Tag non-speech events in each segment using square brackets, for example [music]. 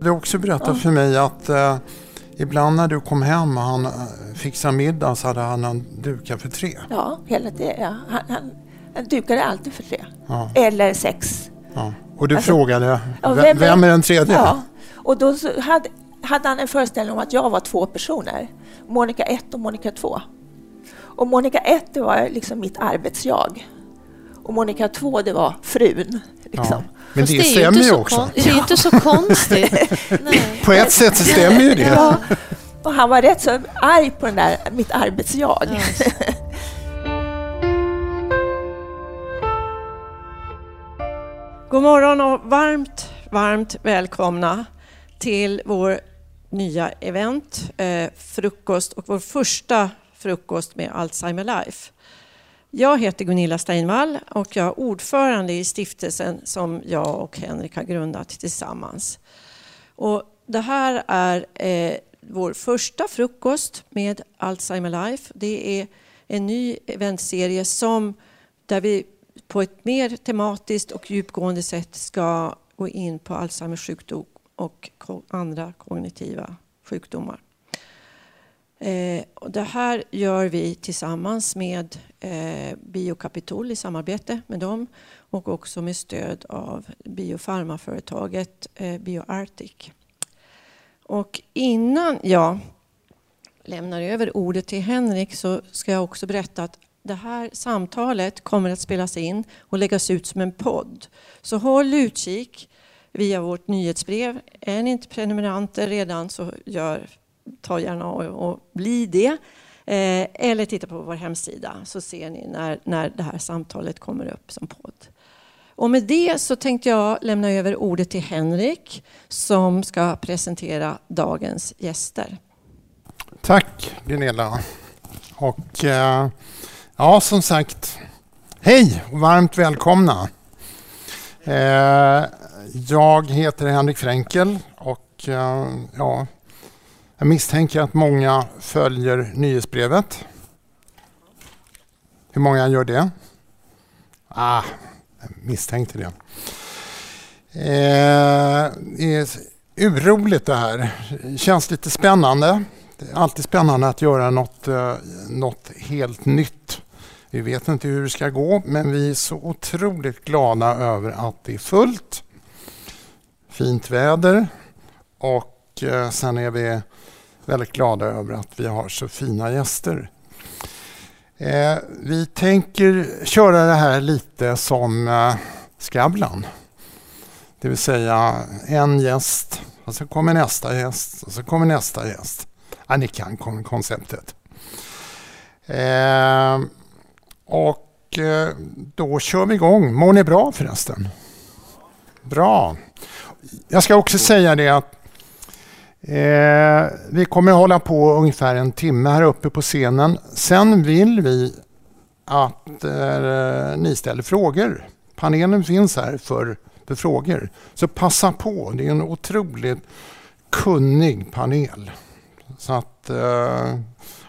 Du har också berättat ja. för mig att eh, ibland när du kom hem och han eh, fixade middag så hade han en dukat för tre. Ja, hela tiden. Ja. Han, han, han dukade alltid för tre. Ja. Eller sex. Ja. Och du alltså, frågade, ja, vem, vem, är den tredje? Ja. Och då hade, hade han en föreställning om att jag var två personer. Monica 1 och Monica 2. Och Monica 1 det var liksom mitt arbetsjag. Och Monica 2 det var frun. Liksom. Ja, men det, det stämmer ju också. Det är ju inte så konstigt. [laughs] På ett sätt så stämmer ju det. Ja. Och han var rätt så arg på den där, mitt arbetsjag. Ja. [laughs] God morgon och varmt, varmt välkomna till vår nya event, eh, frukost och vår första frukost med Alzheimer Life. Jag heter Gunilla Steinvall och jag är ordförande i stiftelsen som jag och Henrik har grundat tillsammans. Och det här är eh, vår första frukost med Alzheimer Life. Det är en ny eventserie som, där vi på ett mer tematiskt och djupgående sätt ska gå in på Alzheimers sjukdom och andra kognitiva sjukdomar. Eh, och det här gör vi tillsammans med eh, Biokapitol i samarbete med dem och också med stöd av biofarmaföretaget eh, BioArctic. Och innan jag lämnar över ordet till Henrik så ska jag också berätta att det här samtalet kommer att spelas in och läggas ut som en podd. Så håll utkik via vårt nyhetsbrev. Är ni inte prenumeranter redan så gör, ta gärna och, och bli det. Eh, eller titta på vår hemsida så ser ni när, när det här samtalet kommer upp som podd. Och med det så tänkte jag lämna över ordet till Henrik som ska presentera dagens gäster. Tack Gunilla. Och eh, ja, som sagt, hej och varmt välkomna. Eh, jag heter Henrik Fränkel och eh, ja, jag misstänker att många följer nyhetsbrevet. Hur många gör det? Ah, jag misstänkte det. Eh, det är uroligt det här. Det känns lite spännande. Det är alltid spännande att göra något, eh, något helt nytt. Vi vet inte hur det ska gå, men vi är så otroligt glada över att det är fullt. Fint väder och eh, sen är vi väldigt glada över att vi har så fina gäster. Eh, vi tänker köra det här lite som eh, Skavlan. Det vill säga en gäst och så kommer nästa gäst och så kommer nästa gäst. Ja, ni kan konceptet. Eh, och eh, då kör vi igång. Mår ni bra förresten? Bra. Jag ska också säga det att Eh, vi kommer att hålla på ungefär en timme här uppe på scenen. Sen vill vi att eh, ni ställer frågor. Panelen finns här för, för frågor. Så passa på, det är en otroligt kunnig panel. Så att eh,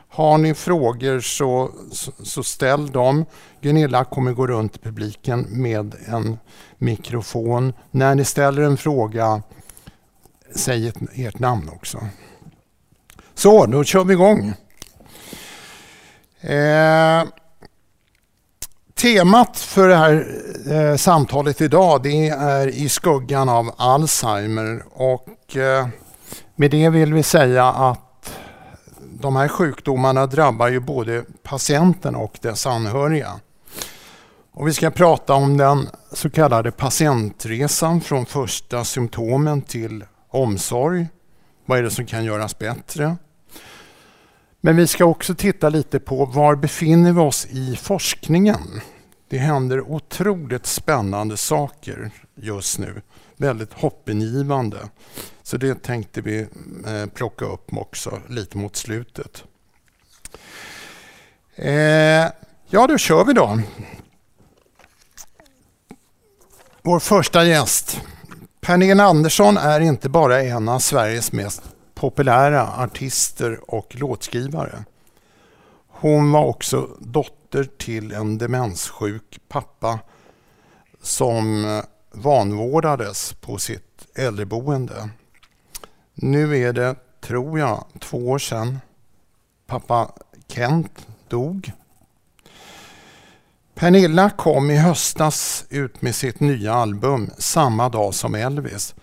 har ni frågor så, så, så, ställ dem. Gunilla kommer gå runt i publiken med en mikrofon. När ni ställer en fråga säg ett, ert namn också. Så, då kör vi igång. Eh, temat för det här eh, samtalet idag det är i skuggan av Alzheimer och eh, med det vill vi säga att de här sjukdomarna drabbar ju både patienten och dess anhöriga. Och vi ska prata om den så kallade patientresan från första symptomen till omsorg. Vad är det som kan göras bättre? Men vi ska också titta lite på var befinner vi oss i forskningen? Det händer otroligt spännande saker just nu. Väldigt hoppingivande. Så det tänkte vi eh, plocka upp också lite mot slutet. Eh, ja, då kör vi då. Vår första gäst Pernilla Andersson är inte bara en av Sveriges mest populära artister och låtskrivare. Hon var också dotter till en demenssjuk pappa som vanvårdades på sitt äldreboende. Nu är det, tror jag, två år sedan pappa Kent dog. Pernilla kom i höstas ut med sitt nya album samma dag som Elvis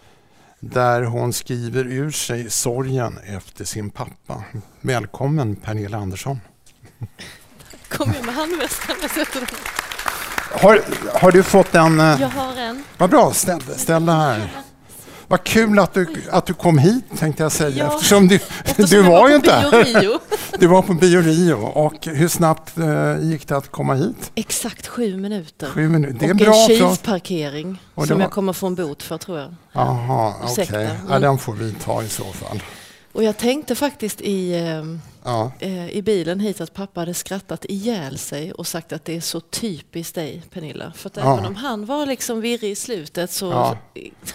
där hon skriver ur sig sorgen efter sin pappa. Välkommen Pernilla Andersson. Kom jag med handväskan? Har, har du fått en... eh, Jag har en. Vad bra, ställ, ställ den här. Vad kul att du, att du kom hit tänkte jag säga Ja, eftersom du, Eftersom du jag var ju inte här. [laughs] Du var på Bio Rio och hur snabbt eh, gick det att komma hit? Exakt sju minuter. Sju minuter. Det är och bra en tjuvparkering som var- jag kommer få en bot för tror jag. Jaha, okej. Ursäkta. Ja, den får vi ta i så fall. Och jag tänkte faktiskt i, eh, Ja, eh, i bilen hit att pappa hade skrattat ihjäl sig och sagt att det är så typiskt dig Pernilla. För att Ja. även om han var liksom virrig i slutet så Ja.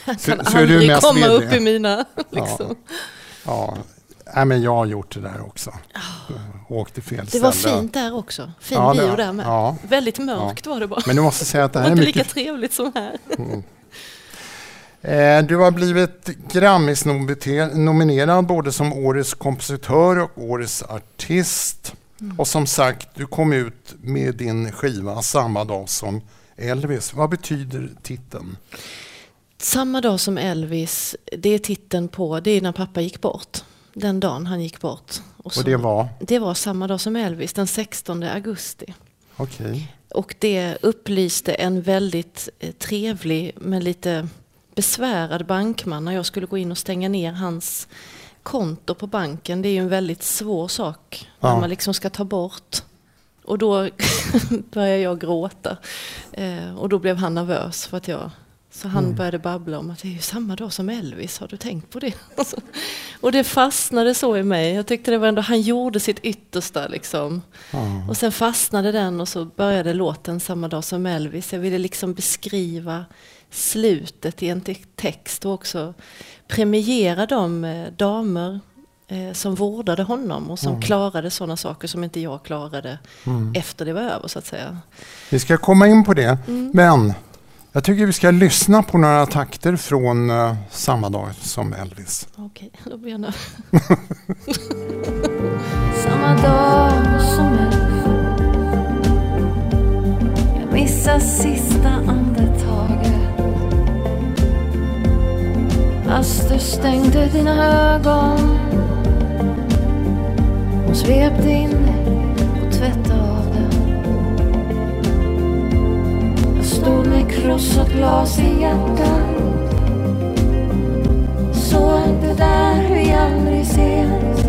han [laughs] Så- kan så aldrig komma virrig? upp i mina... [laughs] Liksom. ja. Nej, men jag har gjort det där också. Åkte fel Ah. Det var ställe. fint där också. Fin Ja, bio där med. ja. Väldigt mörkt var det bara. Men du måste säga att det här är inte mycket lika trevligt som här. Eh, Du har blivit Grammis-nominerad både som Årets kompositör och Årets artist. Mm. Och som sagt, du kom ut med din skiva samma dag som Elvis. Vad betyder titeln? Samma dag som Elvis, det är titeln på, det är när pappa gick bort. Den dagen han gick bort. Och, så, Och det var? det var samma dag som Elvis, den 16 augusti. Okej. Och det upplyste en väldigt eh, trevlig men lite besvärad bankman när jag skulle gå in och stänga ner hans konto på banken. Det är ju en väldigt svår sak när Ja. man liksom ska ta bort. Och då [laughs] började jag gråta. Eh, och då blev han nervös för att jag så han Mm. började babbla om att det är ju samma dag som Elvis, har du tänkt på det? [laughs] Och det fastnade så i mig. Jag tyckte det var ändå, han gjorde sitt yttersta liksom. Ja. Och sen fastnade den och så började låten samma dag som Elvis. Jag ville liksom beskriva slutet i en te- text och också premiera de eh, damer eh, som vårdade honom och som klarade sådana saker som inte jag klarade Mm. efter det var över så att säga. Vi ska komma in på det, Mm. men jag tycker vi ska lyssna på några takter från eh, samma dag som Elvis. Okej, [laughs] då blir jag nöjd. [laughs] Samma dag som Elvis Jag missar sista Fast du stängde dina ögon och svepte in och tvättade av dem. Jag stod med krossat glas i hjärtat. Såg det där vi aldrig ses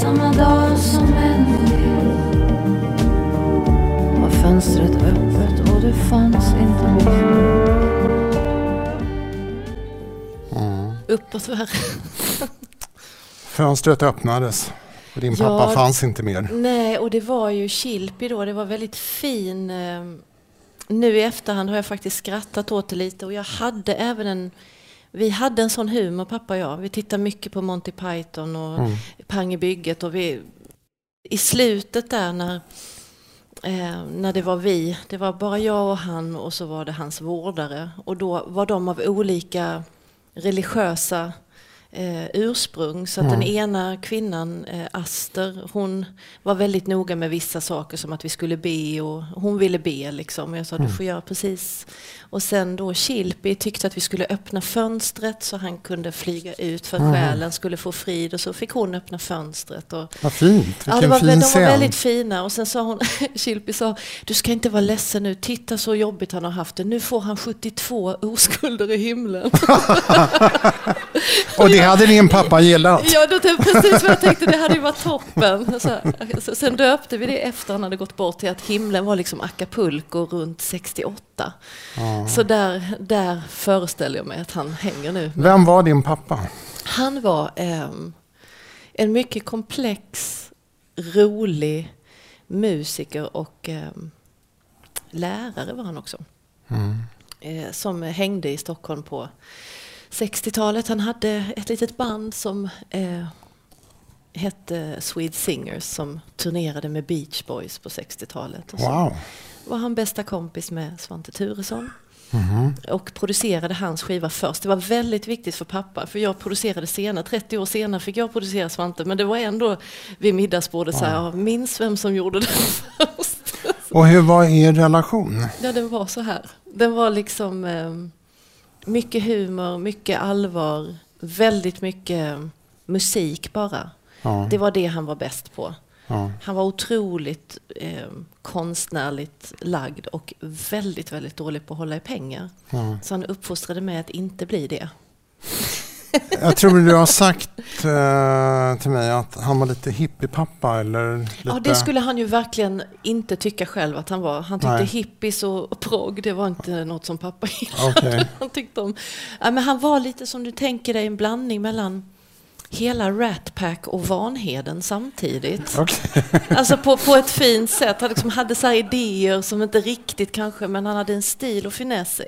Samma dag som Elvis var fönstret öppet och du fanns inte mer. Uppåt värre. Fönstret öppnades och din Ja. pappa fanns inte mer. Nej, och det var ju Kilpi då. Det var väldigt fin. eh, Nu i efterhand har jag faktiskt skrattat åt det lite och jag hade även en vi hade en sån humor pappa och jag. Vi tittade mycket på Monty Python och Mm. Pang i bygget och vi i slutet där när eh, när det var vi, det var bara jag och han och så var det hans vårdare och då var de av olika religiösa eh, ursprung. Så att den ena kvinnan, eh, Aster, hon var väldigt noga med vissa saker som att vi skulle be och hon ville be liksom. Jag sa du får göra precis. Och sen då Kilpi tyckte att vi skulle öppna fönstret så han kunde flyga ut för att själen skulle få frid och så fick hon öppna fönstret. Och, Vad fint, Ja, det var, fin de var scen. väldigt fina och sen sa hon, [laughs] Kilpi sa, du ska inte vara ledsen nu, titta så jobbigt han har haft det, nu får han 72 oskulder i himlen. [laughs] Och det hade din pappa gillat. Ja, det var precis vad jag tänkte, det hade ju varit toppen. Så, så, sen döpte vi det efter han hade gått bort till att himlen var liksom Acapulco runt 68. Så där, där föreställer jag mig att han hänger nu. Vem var din pappa? Han var ehm, en mycket komplex, rolig musiker och ehm, lärare var han också. Eh, som hängde i Stockholm på 60-talet. Han hade ett litet band som eh, hette Swede Singers som turnerade med Beach Boys på 60-talet. Och så Wow. var han bästa kompis med Svante Turesson. Och producerade hans skiva först. Det var väldigt viktigt för pappa, för jag producerade senare. 30 år senare fick jag producera Svante, men det var ändå vid middagsbordet så här, "Ja, minns vem som gjorde det [laughs] först. Och hur var er relation? Ja, den var så här. Den var liksom eh, mycket humor, mycket allvar, väldigt mycket musik bara. Ja, Det var det han var bäst på. Ja. Han var otroligt eh, konstnärligt lagd och väldigt, väldigt dålig på att hålla i pengar. Ja. Så han uppfostrade mig att inte bli det. [laughs] Jag tror du har sagt eh, till mig att han var lite hippiepappa eller lite... Ja, det skulle han ju verkligen inte tycka själv att han var. Han tyckte Nej. hippies och, och prog, det var inte något som pappa gillade. Okej. [laughs] Han tyckte om... Ja, men han var lite som du tänker dig, en blandning mellan hela Rat Pack och Vanheden samtidigt. Okej. Alltså på, på ett fint sätt. Han liksom hade så idéer som inte riktigt kanske, men han hade en stil och finess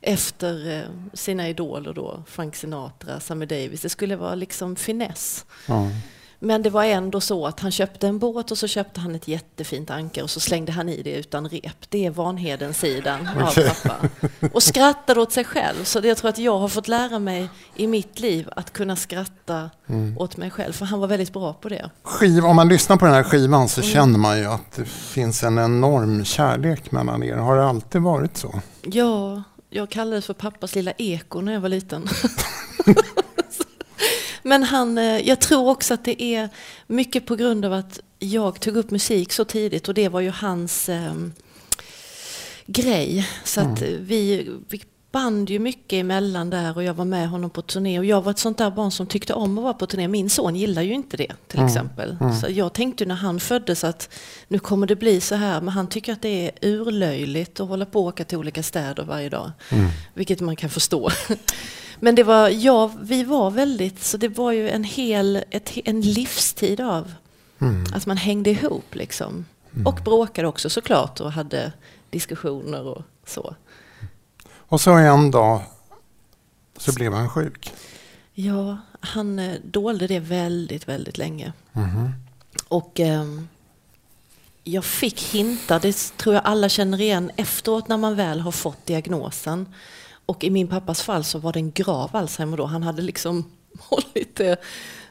efter eh, sina idoler då, Frank Sinatra, Sammy Davis. Det skulle vara liksom finess. Ja. Men det var ändå så att han köpte en båt och så köpte han ett jättefint anker och så slängde han i det utan rep. Det är Vanheden-sidan Okej. av pappa. Och skrattade åt sig själv. Så det jag tror att jag har fått lära mig i mitt liv att kunna skratta åt mig själv. För han var väldigt bra på det. Skiv, om man lyssnar på den här skivan så känner man ju att det finns en enorm kärlek mellan er. Har det alltid varit så? Ja, jag kallades för pappas lilla eko när jag var liten. [laughs] Men han, eh, jag tror också att det är mycket på grund av att jag tog upp musik så tidigt och det var ju hans ehm, grej. Så att eh, vi, vi band ju mycket emellan där och jag var med honom på turné. Och jag var ett sånt där barn som tyckte om att vara på turné. Min son gillar ju inte det till exempel. Så jag tänkte när han föddes att nu kommer det bli så här. Men han tycker att det är urlöjligt att hålla på och åka till olika städer varje dag. Vilket man kan förstå. [laughs] Men det var, ja, vi var väldigt, så det var ju en hel, ett, en livstid av att man hängde ihop liksom. Och bråkade också såklart och hade diskussioner och så. Och så en dag så blev han sjuk. Ja, han eh, dolde det väldigt, väldigt länge. Och ehm, jag fick hintar, det tror jag alla känner igen efteråt när man väl har fått diagnosen. Och i min pappas fall så var det en grav Alzheimer då. Han hade liksom [laughs] hållit det,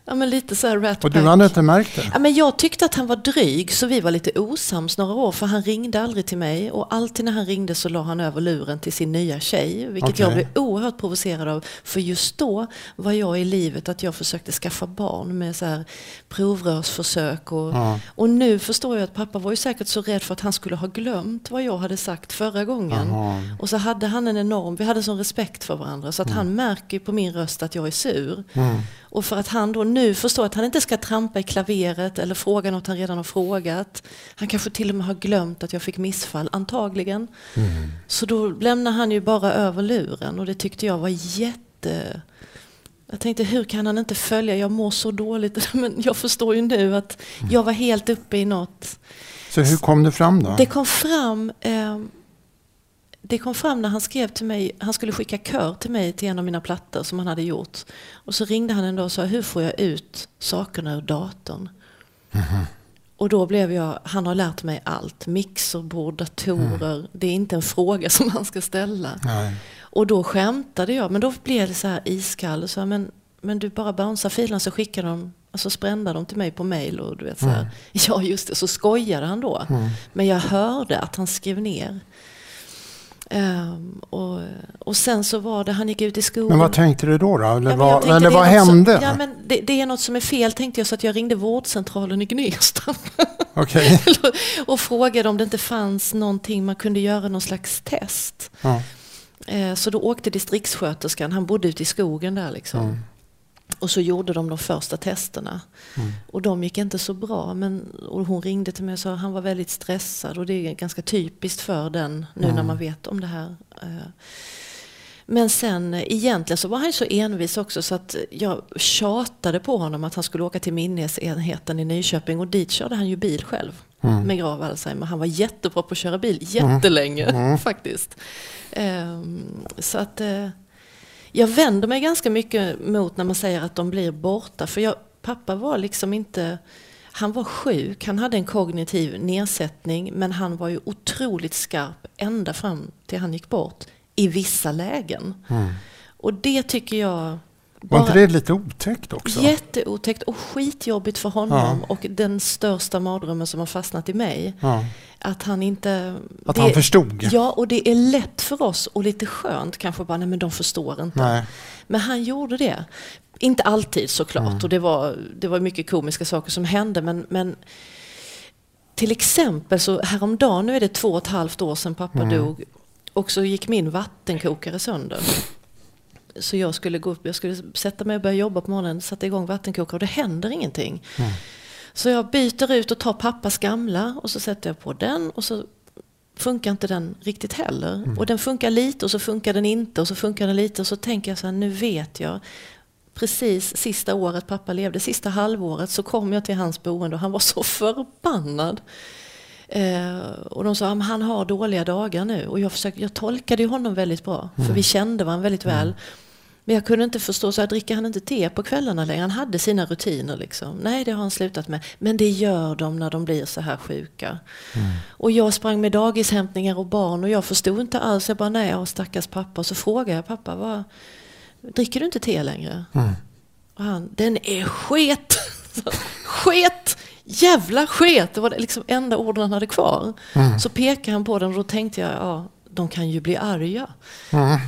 ja men lite så här rat Och du hade inte märkt det? Ja, men jag tyckte att han var dryg så vi var lite osams några år för han ringde aldrig till mig och alltid när han ringde så la han över luren till sin nya tjej vilket Okej. jag blev oerhört provocerad av för just då var jag i livet att jag försökte skaffa barn med så här provrörsförsök och, Ja. och nu förstår jag att pappa var ju säkert så rädd för att han skulle ha glömt vad jag hade sagt förra gången Jaha. och så hade han en enorm, vi hade sån respekt för varandra så att han märker på min röst att jag är sur. Och för att han då nu förstår att han inte ska trampa i klaveret eller fråga något han redan har frågat. Han kanske till och med har glömt att jag fick missfall, antagligen. Så då lämnar han ju bara över luren och det tyckte jag var jätte... Jag tänkte hur kan han inte följa, jag mår så dåligt. [laughs] Men jag förstår ju nu att jag var helt uppe i något. Så hur kom det fram då? Det kom fram eh, det kom fram när han skrev till mig, han skulle skicka kör till mig till en av mina plattor som han hade gjort. Och så ringde han en dag och sa, hur får jag ut sakerna ur datorn? Och då blev jag, han har lärt mig allt, mixerbord, datorer, det är inte en fråga som han ska ställa. Nej. Och då skämtade jag, men då blev det så här iskall och sa, men, men du bara bouncear filerna så skickar de, alltså sprändar de till mig på mail och du vet så här. [laughs] Ja just det, så skojade han då. Men jag hörde att han skrev ner. Ehm, och, och sen så var det, han gick ut i skolan. Men vad tänkte du då? då? Eller, Ja, vad, eller vad hände? Som, ja, men det, det är något som är fel tänkte jag så att jag ringde vårdcentralen i Gnesta. [laughs] Okej. [laughs] och frågade om det inte fanns någonting man kunde göra någon slags test. Ja. Eh, Så då åkte distriktssköterskan, han bodde ute i skogen där liksom. Mm. Och så gjorde de de första testerna. Och de gick inte så bra. Men, och hon ringde till mig och sa att han var väldigt stressad. Och det är ganska typiskt för den nu när man vet om det här. Eh, Men sen eh, egentligen så var han så envis också så att jag tjatade på honom att han skulle åka till minnesenheten i Nyköping och dit körde han ju bil själv med grav Alzheimer. Han var jättebra på att köra bil jättelänge [laughs] faktiskt. Ehm, Så att eh, jag vänder mig ganska mycket mot när man säger att de blir borta. För jag, pappa var liksom inte... Han var sjuk, han hade en kognitiv nedsättning men han var ju otroligt skarp ända fram till han gick bort. i vissa lägen. Mm. Och det tycker jag Var inte det lite otäckt också? Jätteotäckt och skitjobbigt för honom och den största mardrömmen som har fastnat i mig. Ja. Att han inte... Att det- han förstod? Ja, och det är lätt för oss och lite skönt kanske bara, nej men de förstår inte. Nej. Men han gjorde det. Inte alltid såklart Mm. och det var, det var mycket komiska saker som hände men, men till exempel så häromdagen, nu är det två och ett halvt år sedan pappa Mm. dog och så gick min vattenkokare sönder. Så jag skulle gå upp, jag skulle sätta mig och börja jobba på morgonen, sätta igång vattenkokare och det händer ingenting. Mm. Så jag byter ut och tar pappas gamla och så sätter jag på den och så funkar inte den riktigt heller. Mm. Och den funkar lite och så funkar den inte och så funkar den lite och så tänker jag så här, nu vet jag. Precis sista året pappa levde, sista halvåret, så kom jag till hans boende och han var så förbannad. Eh, och de sa att han har dåliga dagar nu. Och jag, försökte, jag tolkade ju honom väldigt bra, för vi kände varandra väldigt väl. Men jag kunde inte förstå, så här, dricker han inte te på kvällarna längre? Han hade sina rutiner liksom. Nej, det har han slutat med. Men det gör de när de blir så här sjuka. Och jag sprang med dagishämtningar och barn och jag förstod inte alls. Jag bara, nej, jag har stackars pappa. Och så frågade jag pappa, vad, dricker du inte te längre? Och han, den är sket! [laughs] sket! Jävla sket! Det var det liksom enda orden han hade kvar. Så pekade han på den och då tänkte jag, ja, de kan ju bli arga.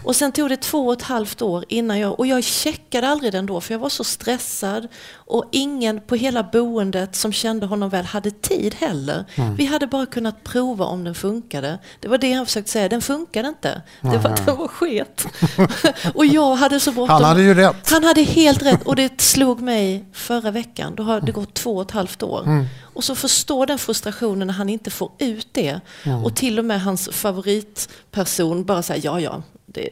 Och sen tog det två och ett halvt år innan jag, och jag checkade aldrig den då för jag var så stressad och ingen på hela boendet som kände honom väl hade tid heller. Vi hade bara kunnat prova om den funkade. Det var det han försökte säga, den funkade inte. Det var, den var sket. [laughs] och jag hade så bråttom. Han hade ju rätt. Han hade helt rätt och det slog mig förra veckan. Då har det gått två och ett halvt år. Mm. Och så förstår den frustrationen när han inte får ut det. Mm. Och till och med hans favoritperson bara säger ja, ja. Det,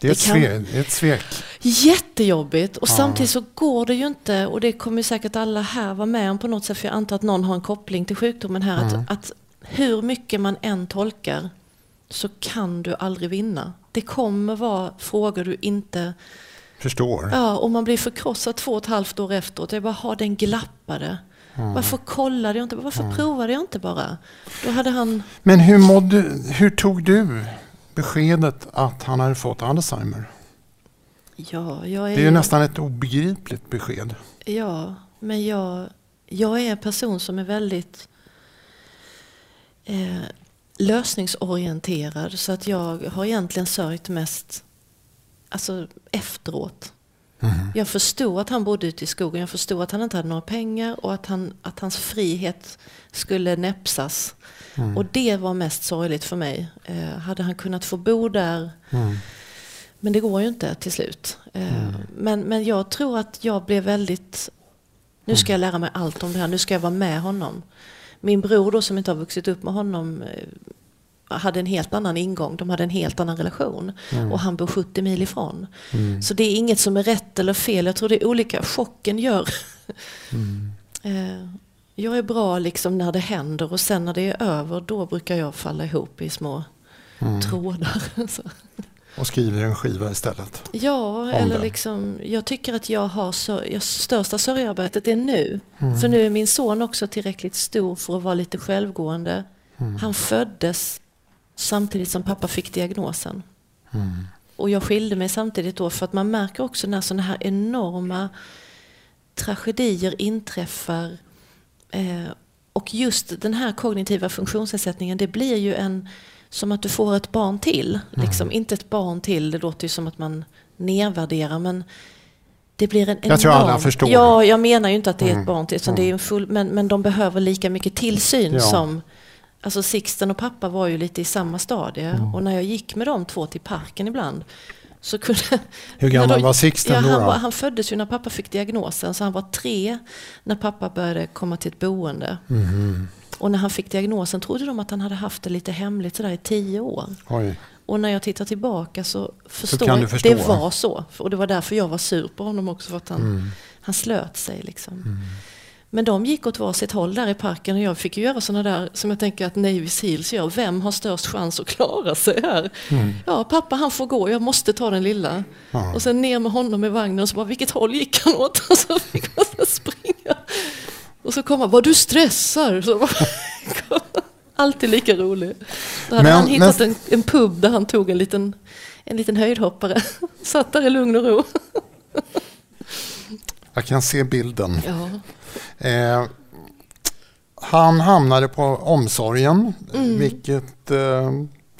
Det är ett, Det kan- svek, det är ett svek. Jättejobbigt och samtidigt så går det ju inte och det kommer säkert alla här vara med om på något sätt för jag antar att någon har en koppling till sjukdomen här. Att, att hur mycket man än tolkar så kan du aldrig vinna. Det kommer vara frågor du inte Förstår. Ja, och man blir förkrossad två och ett halvt år efteråt. Jag bara, har den glappade? Varför kollade jag inte? Varför provade jag inte bara? Då hade han... Men hur, mådde, hur tog du beskedet att han hade fått Alzheimer? Ja, jag är, Det är ju nästan ett obegripligt besked. Ja, men jag, jag är en person som är väldigt eh, lösningsorienterad. Så att jag har egentligen sörjt mest alltså, efteråt. Jag förstod att han bodde ute i skogen. Jag förstod att han inte hade några pengar och att, han, att hans frihet skulle näpsas. Och det var mest sorgligt för mig. Eh, hade han kunnat få bo där men det går ju inte till slut. Eh, Men, men jag tror att jag blev väldigt... Nu ska jag lära mig allt om det här. Nu ska jag vara med honom. Min bror då som inte har vuxit upp med honom eh, hade en helt annan ingång. De hade en helt annan relation. Och han bor 70 mil ifrån. Så det är inget som är rätt eller fel. Jag tror det är olika. Chocken gör... [laughs] Eh, jag är bra liksom när det händer och sen när det är över då brukar jag falla ihop i små trådar. [laughs] Så. Och skriver en skiva istället. Ja, eller det. liksom, jag tycker att jag har så, jag, största sörjarbetet är nu. För nu är min son också tillräckligt stor för att vara lite självgående. Han föddes samtidigt som pappa fick diagnosen. Och jag skilde mig samtidigt då för att man märker också när sådana här enorma tragedier inträffar eh, och just den här kognitiva funktionsnedsättningen det blir ju en som att du får ett barn till. Liksom. Inte ett barn till, det låter ju som att man nedvärderar men det blir en Jag tror alla enorm- förstår. Ja, jag menar ju inte att det är ett barn till, utan det är en full, men, men de behöver lika mycket tillsyn Ja. som Alltså Sixten och pappa var ju lite i samma stadie Mm. och när jag gick med de två till parken ibland så kunde... [laughs] Hur gammal [laughs] var Sixten ja, då? han, var, han föddes ju när pappa fick diagnosen så han var tre när pappa började komma till ett boende. Mhm. Och när han fick diagnosen trodde de att han hade haft det lite hemligt sådär i tio år. Oj. Och när jag tittar tillbaka så förstår jag förstå. det var så. Och det var därför jag var sur på honom också för att han, Mm. han slöt sig liksom. Men de gick åt varsitt håll där i parken och jag fick göra sådana där som jag tänker att Navy Seals gör. Vem har störst chans att klara sig här? Ja, pappa han får gå, jag måste ta den lilla. Och sen ner med honom i vagnen och så bara, vilket håll gick han åt? [laughs] Och så fick man så springa. Och så kom han, vad du stressar! Så bara, [laughs] Alltid lika rolig. Då hade Men- han hittat en, en pub där han tog en liten, en liten höjdhoppare. [laughs] Satt där i lugn och ro. Jag kan se bilden. Ja. Eh, han hamnade på omsorgen, Mm. vilket eh,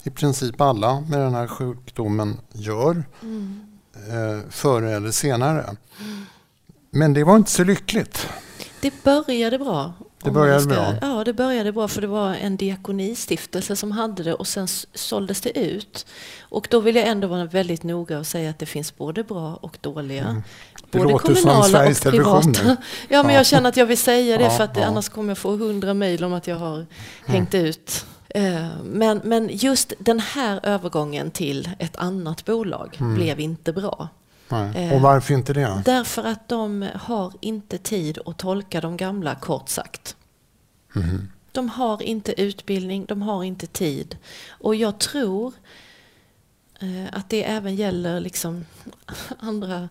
i princip alla med den här sjukdomen gör Mm. eh, förr eller senare. Men det var inte så lyckligt. Det började bra. Det började man bra. Ja, det började bra för det var en diakonistiftelse som hade det och sen såldes det ut. Och då vill jag ändå vara väldigt noga och säga att det finns både bra och dåliga. Mm. Både låter kommunala och privata. [laughs] Ja, men Ja. jag känner att jag vill säga det för att annars kommer jag få hundra mejl om att jag har hängt ut. Eh, Men, men just den här övergången till ett annat bolag Mm. blev inte bra. Nej. Eh, Och varför inte det? Därför att de har inte tid att tolka de gamla, kort sagt. Mhm. De har inte utbildning, de har inte tid. Och jag tror eh, att det även gäller liksom [laughs] andra...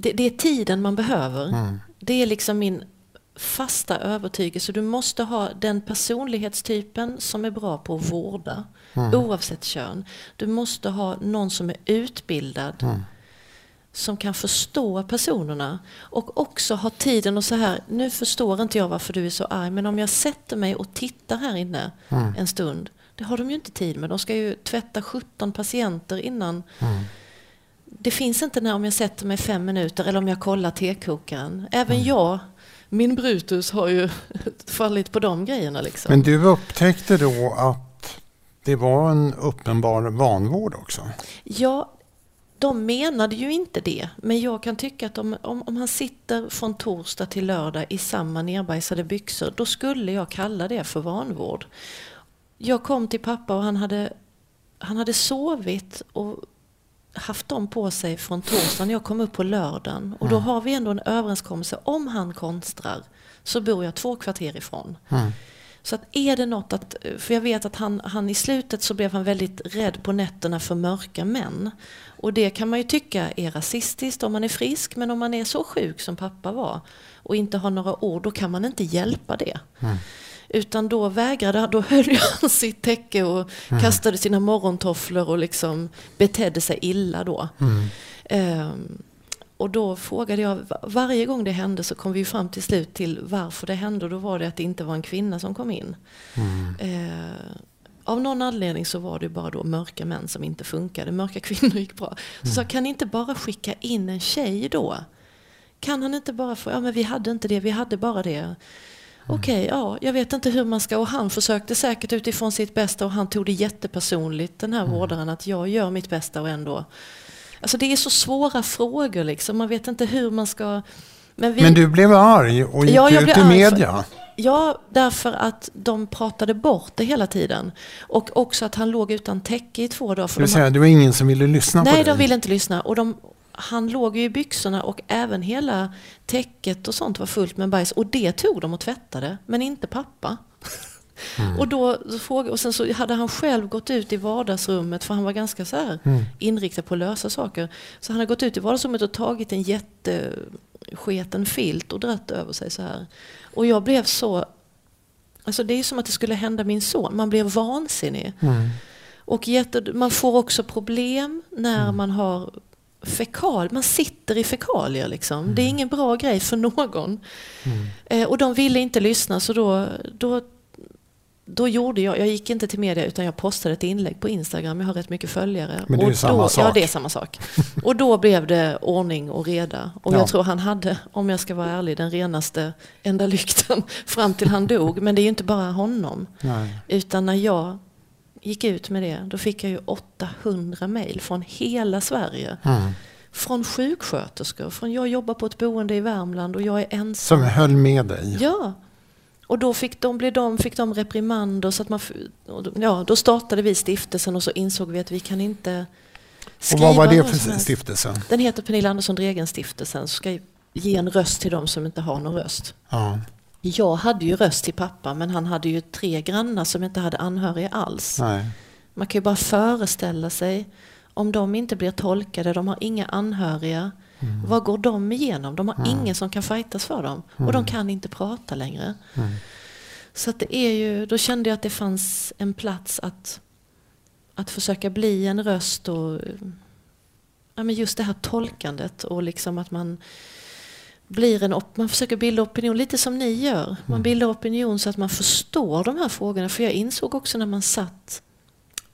Det, det är tiden man behöver. Mm. Det är liksom min fasta övertygelse. Du måste ha den personlighetstypen som är bra på att vårda, Mm. oavsett kön. Du måste ha någon som är utbildad, Mm. som kan förstå personerna och också ha tiden och så här, nu förstår inte jag varför du är så arg, men om jag sätter mig och tittar här inne Mm. en stund, det har de ju inte tid med. De ska ju tvätta 17 patienter innan. Mm. Det finns inte när om jag sätter mig fem minuter eller om jag kollar tekokaren. Även Mm. jag, min Brutus, har ju [laughs] fallit på de grejerna. Liksom. Men du upptäckte då att det var en uppenbar vanvård också? Ja, de menade ju inte det. Men jag kan tycka att om, om, om han sitter från torsdag till lördag i samma nerbajsade byxor, då skulle jag kalla det för vanvård. Jag kom till pappa och han hade, han hade sovit och haft dem på sig från torsdagen. Jag kom upp på lördagen. Och då har vi ändå en överenskommelse. Om han konstrar så bor jag två kvarter ifrån. Mm. Så att är det något att, för jag vet att han, han i slutet så blev han väldigt rädd på nätterna för mörka män. Och det kan man ju tycka är rasistiskt om man är frisk, men om man är så sjuk som pappa var och inte har några ord, då kan man inte hjälpa det. Utan då vägrade då höll han sitt täcke och kastade sina morgontofflor och liksom betedde sig illa då. Mm. Ehm, och då frågade jag, va- varje gång det hände så kom vi fram till slut till varför det hände och då var det att det inte var en kvinna som kom in. Mm. Eh, av någon anledning så var det bara då mörka män som inte funkade, mörka [laughs] kvinnor gick bra. Så Mm. sa, kan ni inte bara skicka in en tjej då? Kan han inte bara få, ja men vi hade inte det, vi hade bara det. Mm. Okej, ja, jag vet inte hur man ska, och han försökte säkert utifrån sitt bästa och han tog det jättepersonligt, den Mm. här vårdaren, att jag gör mitt bästa och ändå. Alltså det är så svåra frågor liksom, man vet inte hur man ska... Men, vi, Men du blev arg och gick Ja, jag ut i media? Ja, därför att de pratade bort det hela tiden. Och också att han låg utan täcke i två dagar. Det För vill de säga, det var ingen som ville lyssna på Nej, dig? de ville inte lyssna. Och de, han låg ju i byxorna och även hela täcket och sånt var fullt med bajs. Och det tog de och tvättade, men inte pappa. Och, då, fråga, och sen så hade han själv gått ut i vardagsrummet, för han var ganska så här Mm. inriktad på att lösa saker. Så han hade gått ut i vardagsrummet och tagit en jättesketen filt och dratt över sig så här. Och jag blev så... Alltså det är som att det skulle hända min son. Man blir vansinnig. Mm. Och jätte, man får också problem när man har fekal, man sitter i fekalier liksom. Det är ingen bra grej för någon. Eh, och de ville inte lyssna så då, då, då gjorde jag, jag gick inte till media utan jag postade ett inlägg på Instagram, jag har rätt mycket följare. Men det är och ju samma då, sak. Ja, det är samma sak. [laughs] Och då blev det ordning och reda. Och Ja. jag tror han hade, om jag ska vara ärlig, den renaste enda lykten [laughs] fram till han dog. Men det är ju inte bara honom. Nej. Utan när jag gick ut med det, då fick jag ju 800 mejl från hela Sverige. Mm. Från sjuksköterskor, från jag jobbar på ett boende i Värmland och jag är ensam. Som höll med dig? Ja. Och då fick de, blev de, fick de reprimander så att man... och Ja, då startade vi stiftelsen och så insåg vi att vi kan inte Och skriva vad var det för stiftelse? Den heter Pernilla Andersson Dregen stiftelsen, ska ge en röst till de som inte har någon röst. Ja. Jag hade ju röst till pappa, men han hade ju tre grannar som inte hade anhöriga alls. Nej. Man kan ju bara föreställa sig om de inte blir tolkade, de har inga anhöriga. Mm. Vad går de igenom? De har ingen som kan fightas för dem. Och de kan inte prata längre. Mm. Så det är ju, då kände jag att det fanns en plats att, att försöka bli en röst och ja, men just det här tolkandet och liksom att man blir en man försöker bilda opinion, lite som ni gör. Man Mm. bildar opinion så att man förstår de här frågorna. För jag insåg också när man satt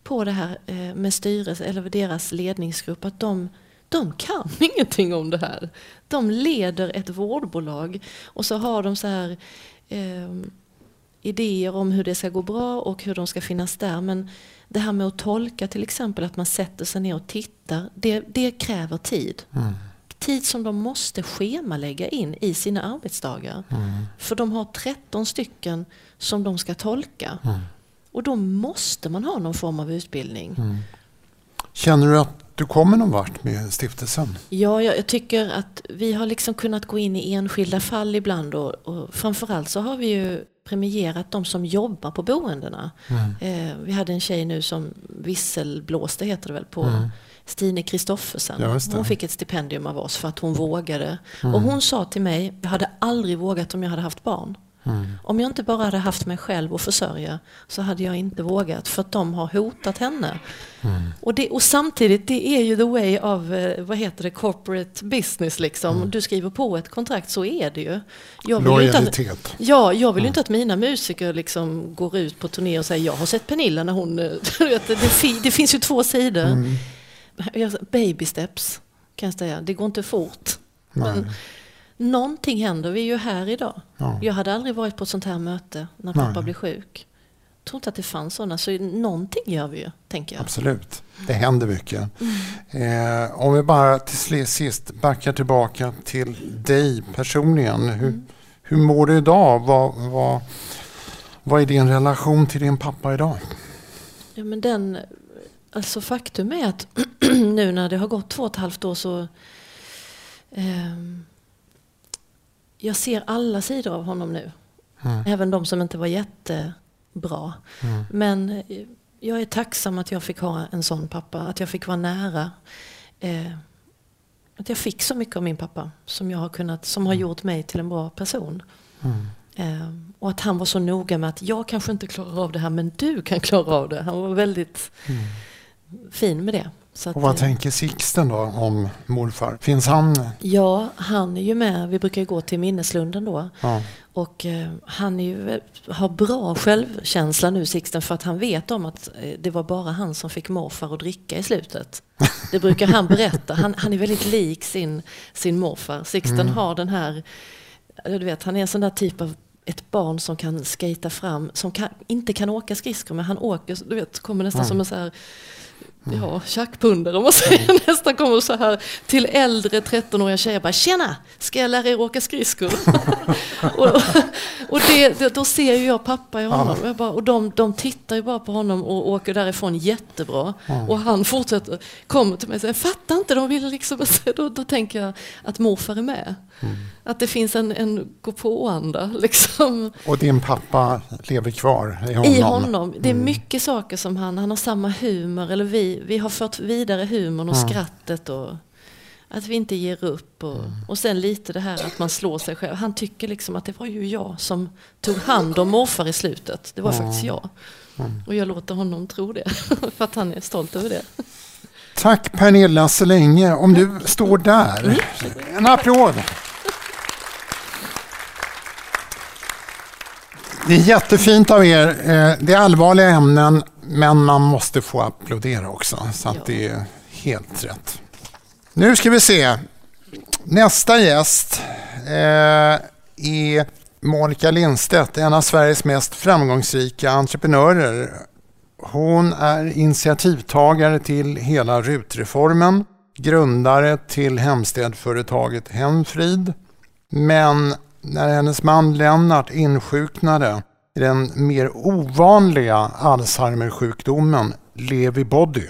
på det här eh, med styrelse eller deras ledningsgrupp att de, de kan [laughs] ingenting om det här. De leder ett vårdbolag och så har de så här eh, idéer om hur det ska gå bra och hur de ska finnas där. Men det här med att tolka till exempel, att man sätter sig ner och tittar, det, det kräver tid. Mm. Tid som de måste schemalägga in i sina arbetsdagar. Mm. För de har 13 stycken som de ska tolka. Mm. Och då måste man ha någon form av utbildning. Mm. Känner du att du kommer någon vart med stiftelsen? Ja, jag, jag tycker att vi har liksom kunnat gå in i enskilda fall ibland och, och framförallt så har vi ju premierat de som jobbar på boendena. Mm. Eh, vi hade en tjej nu som visselblåste, heter det väl, på Mm. Stine Kristoffersen. Hon fick ett stipendium av oss för att hon vågade. Mm. Och hon sa till mig, jag hade aldrig vågat om jag hade haft barn. Mm. Om jag inte bara hade haft mig själv att försörja så hade jag inte vågat för att de har hotat henne. Mm. Och, det, och samtidigt, det är ju the way of, eh, vad heter det, corporate business liksom. Mm. Du skriver på ett kontrakt, så är det ju. Jag vill ju inte att, Lojalitet. ja, jag vill ju Mm. inte att mina musiker liksom går ut på turné och säger jag har sett Pernilla när hon... eh, [laughs] det, det finns ju två sidor. [laughs] Baby steps, kan jag säga. Det går inte fort. Nej. Men någonting händer, vi är ju här idag. Ja. Jag hade aldrig varit på ett sånt här möte när Nej. pappa blev sjuk. Jag tror inte att det fanns sådana, så någonting gör vi ju, tänker jag. Absolut. Det händer mycket. Mm. Eh, om vi bara till sist backar tillbaka till dig personligen. Hur, Mm. hur mår du idag? Vad, vad, vad är din relation till din pappa idag? Ja, men den, alltså faktum är att [clears throat] nu när det har gått två och ett halvt år så ehm, jag ser alla sidor av honom nu. Mm. Även de som inte var jättebra. Mm. Men eh, jag är tacksam att jag fick ha en sån pappa, att jag fick vara nära. Eh, att jag fick så mycket av min pappa som, jag har, kunnat, som har gjort mig till en bra person. Mm. Eh, och att han var så noga med att jag kanske inte klarar av det här men du kan klara av det. Han var väldigt Mm. Fin med det. Och vad eh, tänker Sixten då om morfar? Finns han? Ja, han är ju med. Vi brukar ju gå till minneslunden då. Ja. Och eh, han är ju, har bra självkänsla nu, Sixten, för att han vet om att eh, det var bara han som fick morfar att dricka i slutet. [laughs] Det brukar han berätta. Han, han är väldigt lik sin, sin morfar. Sixten Mm. har den här, du vet, han är en sån där typ av ett barn som kan skata fram, som kan, inte kan åka skridskor, men han åker, du vet, kommer nästan Mm. som en så här Ja, tjackpundare om man säger. [laughs] Nästan kommer så här till äldre 13-åriga tjejer bara Tjena, ska jag lära er åka skridskor? [laughs] och och det, det, då ser ju jag pappa i honom. Jag bara, och de, de tittar ju bara på honom och åker därifrån jättebra. Och han fortsätter, kommer till mig och säger fattar inte, de vill liksom [laughs] då, då tänker jag att morfar är med. Att det finns en, en gå på-anda [laughs] liksom. Och din pappa lever kvar i honom? I honom. Det är Mm. mycket saker som han, han har samma humor, eller vi, vi har fört vidare humorn och Mm. skrattet och att vi inte ger upp. Och, Mm. och sen lite det här att man slår sig själv. Han tycker liksom att det var ju jag som tog hand om morfar i slutet. Det var Mm. faktiskt jag. Mm. Och jag låter honom tro det, [laughs] för att han är stolt över det. Tack Pernilla så länge. Om du står där. En applåd. Det är jättefint av er. Eh, Det är allvarliga ämnen men man måste få applådera också. Så att det är helt rätt. Nu ska vi se. Nästa gäst eh, är Monica Lindstedt, en av Sveriges mest framgångsrika entreprenörer. Hon är initiativtagare till hela RUT-reformen, grundare till hemstädföretaget Hemfrid. Men när hennes man Lennart insjuknade i den mer ovanliga Alzheimersjukdomen Lewy body,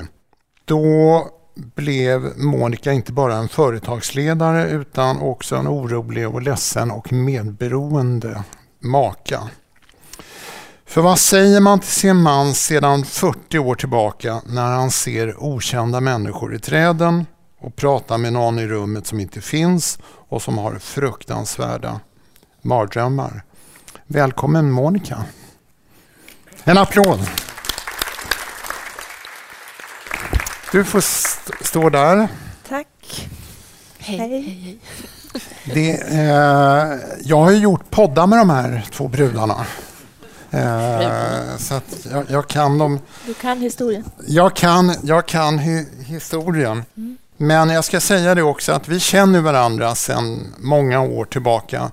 då blev Monica inte bara en företagsledare utan också en orolig och ledsen och medberoende maka. För vad säger man till sin man sedan 40 år tillbaka när han ser okända människor i träden och pratar med någon i rummet som inte finns och som har fruktansvärda mardrömmar? Välkommen Monica. En applåd. Du får st stå där. Tack. Hej, Hej. Det, eh, jag har ju gjort poddar med de här två brudarna. Eh, så att jag, jag kan dem. Du kan historien. Jag kan, jag kan hi historien. Men jag ska säga det också att vi känner varandra sedan många år tillbaka.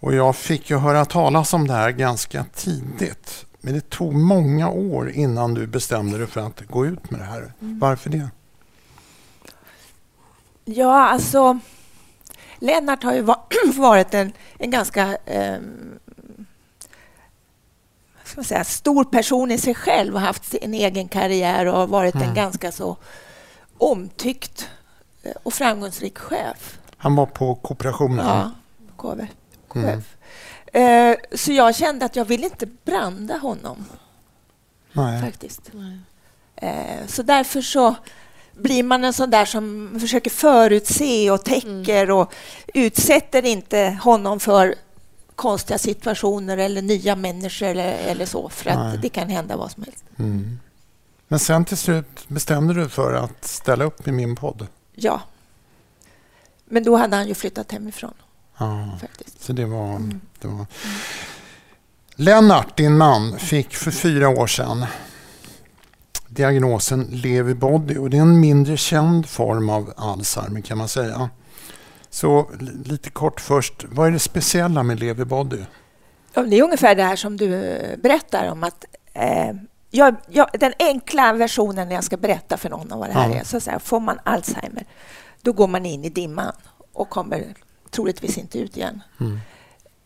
Och jag fick ju höra talas om det här ganska tidigt. Men det tog många år innan du bestämde dig för att gå ut med det här. Varför det? Ja, alltså Lennart har ju va- [clears throat] varit en, en ganska eh, ska man säga, stor person i sig själv och haft sin egen karriär och har varit en ganska så omtyckt eh, och framgångsrik chef. Han var på kooperationen. Ja, KV. Mm. chef. Eh, så jag kände att jag ville inte branda honom Nej. faktiskt. Nej. Eh, Så därför så blir man en sån där som försöker förutse och täcker och utsätter inte honom för konstiga situationer eller nya människor eller, eller så, för Nej. att det kan hända vad som helst. Mm. Men sen till slut bestämde du för att ställa upp i min podd. Ja. Men då hade han ju flyttat hemifrån Ja, faktiskt. så det var, det var... Lennart, din man, fick för fyra år sedan diagnosen Lewy body och det är en mindre känd form av Alzheimer kan man säga. Så li- lite kort först, vad är det speciella med Lewy body? Ja, Det är ungefär det här som du eh, berättar om att eh, jag, jag, den enkla versionen när jag ska berätta för någon om vad det här Ja. är, så, så här, får man Alzheimer, då går man in i dimman och kommer troligtvis inte ut igen. Mm.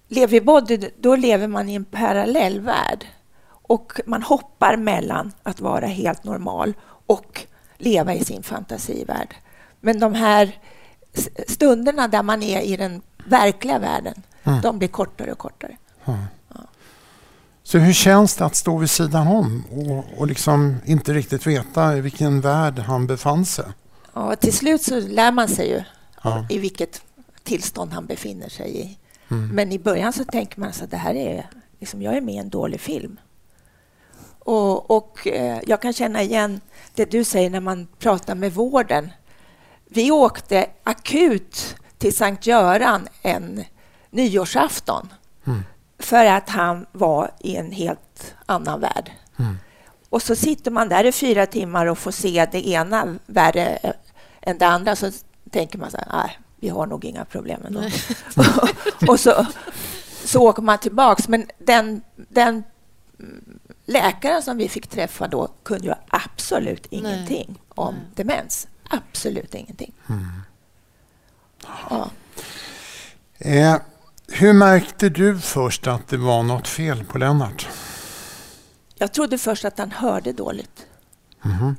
Lever i body, då lever man i en parallell värld och man hoppar mellan att vara helt normal och leva i sin fantasivärld. Men de här stunderna där man är i den verkliga världen, Mm. de blir kortare och kortare. Så hur känns det att stå vid sidan om och, och liksom inte riktigt veta i vilken värld han befann sig? Ja, till slut så lär man sig ju Ja. i vilket tillstånd han befinner sig i. Mm. Men i början så tänker man att det här är, liksom, jag är med i en dålig film. Och, och eh, jag kan känna igen det du säger när man pratar med vården. Vi åkte akut till Sankt Göran en nyårsafton Mm. för att han var i en helt annan värld. Mm. Och så sitter man där i fyra timmar och får se det ena värre än det andra. Så tänker man så här, nej, vi har nog inga problem ändå. [laughs] och så, så åker man tillbaks. Men den, den mm, läkaren som vi fick träffa då kunde ju absolut ingenting om Nej. demens. Absolut ingenting. Ja. Eh, hur märkte du först att det var något fel på Lennart? Jag trodde först att han hörde dåligt Mhm.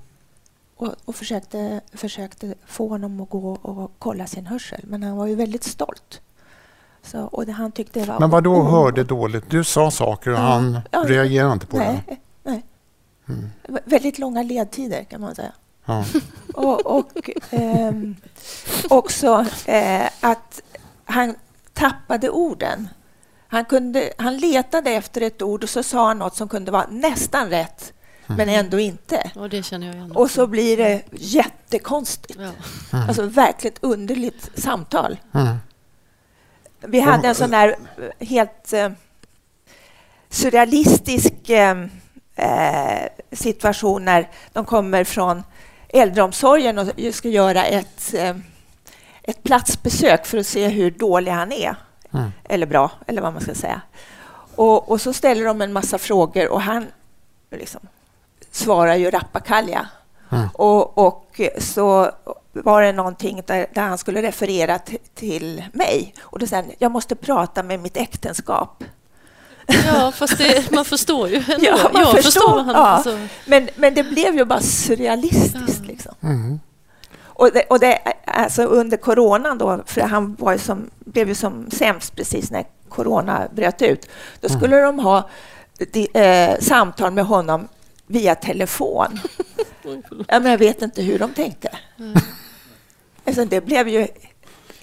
Och, och försökte, försökte få honom att gå och kolla sin hörsel. Men han var ju väldigt stolt. Så, och det han tyckte var Men vad då hörde dåligt? Du sa saker och Ja. han Ja. reagerade inte på det? Nej, nej. Mm. Väldigt långa ledtider kan man säga. Ja. [laughs] Och, och ehm, också eh, att han tappade orden. Han, kunde, han letade efter ett ord och så sa han något som kunde vara nästan rätt, men ändå inte. Och det känner jag igen. Och så blir det jättekonstigt. Ja. Alltså verkligt underligt samtal. Mm. Vi hade en sån där eh, helt eh, surrealistisk eh, eh, situation när de kommer från äldreomsorgen och ska göra ett, eh, ett platsbesök för att se hur dålig han är. Mm. Eller bra, eller vad man ska säga. Och, och så ställer de en massa frågor och han liksom svarar ju rappakalja. Mm. Och, och så var det någonting där, där han skulle referera t- till mig. Och då sa han, jag måste prata med mitt äktenskap. ja, fast det, man förstår ju [laughs] ändå. Ja, man jag förstår, han, ja. alltså. Men, men det blev ju bara surrealistiskt. Ja. Liksom. Mm. Och, det, och det, alltså under coronan då, för han var ju som, blev ju som sämst precis när corona bröt ut, då skulle de ha de, eh, samtal med honom via telefon. ja, men jag vet inte hur de tänkte. Alltså, det blev ju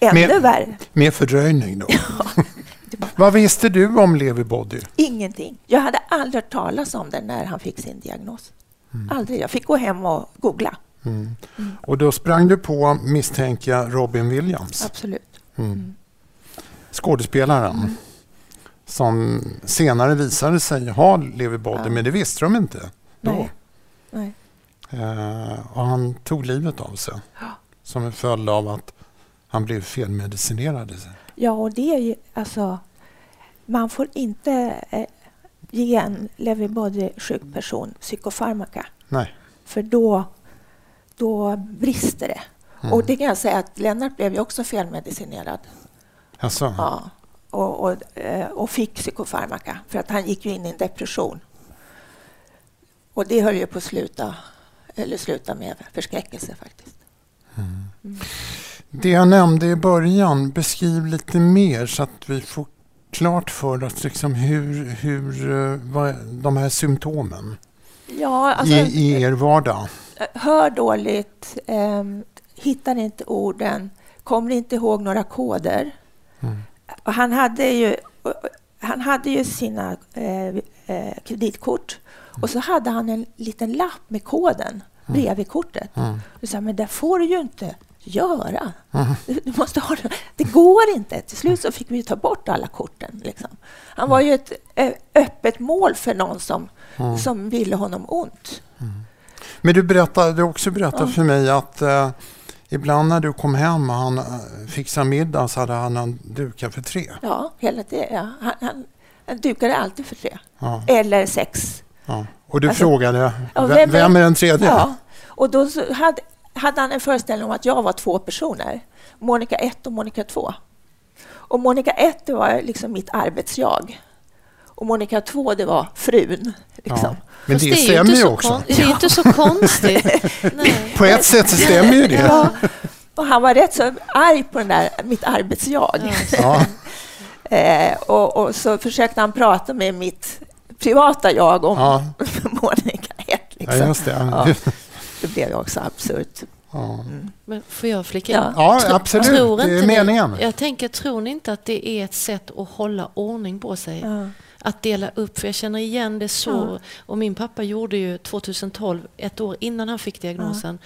ännu Men- värre. Med fördröjning då? [laughs] Bara, Vad visste du om Lewy body? Ingenting. Jag hade aldrig hört talas om det när han fick sin diagnos. Aldrig. Jag fick gå hem och googla. Mm. Och då sprang du på, misstänker jag, Robin Williams, Absolut. mm. skådespelaren. Som senare visade sig ha Lewy body, Ja. men det visste de inte då. Nej. Nej. Eh, och han tog livet av sig Ja. som en följd av att han blev felmedicinerad. Ja, och det är ju alltså... Man får inte eh, ge en Lewy body-sjuk person psykofarmaka. Nej. För då, då brister det. Mm. Och det kan jag säga att Lennart blev ju också felmedicinerad. Alltså, Ja. Och, och, eh, och fick psykofarmaka för att han gick ju in i en depression. Och det höll ju på att sluta, eller sluta med förskräckelse faktiskt. Det jag nämnde i början, beskriv lite mer så att vi får klart för oss liksom hur, hur, eh, vad, de här symptomen Ja, alltså, i, i er vardag. hör dåligt, eh, hittar inte orden, kommer inte ihåg några koder. Mm. Han hade ju, han hade ju sina eh, eh, kreditkort och så hade han en liten lapp med koden bredvid kortet. Mm. Och sa, men det får du ju inte göra. Mm. Du måste ha det. det går inte. Till slut så fick vi ta bort alla korten. Liksom. Han var ju ett öppet mål för någon som, Mm. som ville honom ont. Men du berättade du också berättat för mig att eh, ibland när du kom hem och han eh, fixade middag så hade han en duka för tre. Ja, hela det, ja. Han, han, han dukade alltid för tre. Eller sex. Ja. Och du Alltså, frågade, ja, vem, vem är- den tredje? Ja. Och då hade, hade han en föreställning om att jag var två personer. Monica 1 och Monica 2. Och Monica 1 det var liksom mitt arbetsjag. Och Monica 2 det var frun. Liksom. Ja. Men det, ju stämmer ju så också. kon- Det är inte så konstigt. [laughs] På ett sätt så stämmer ju det. Ja. Och han var rätt så arg på den där, mitt arbetsjag. Ja. [laughs] Eh, och, och så försökte han prata med mitt privata jag om Ja. Monica 1. [laughs] Ja, Liksom. just det. Ja. Det blev ju också absurt. Ja. Men får jag flika in? Ja. Ja, absolut. tror Det är inte ni- meningen. Jag tänker, tror ni inte att det är ett sätt att hålla ordning på sig? Ja. Att dela upp, för jag känner igen det så. Och min pappa gjorde ju 2012, ett år innan han fick diagnosen,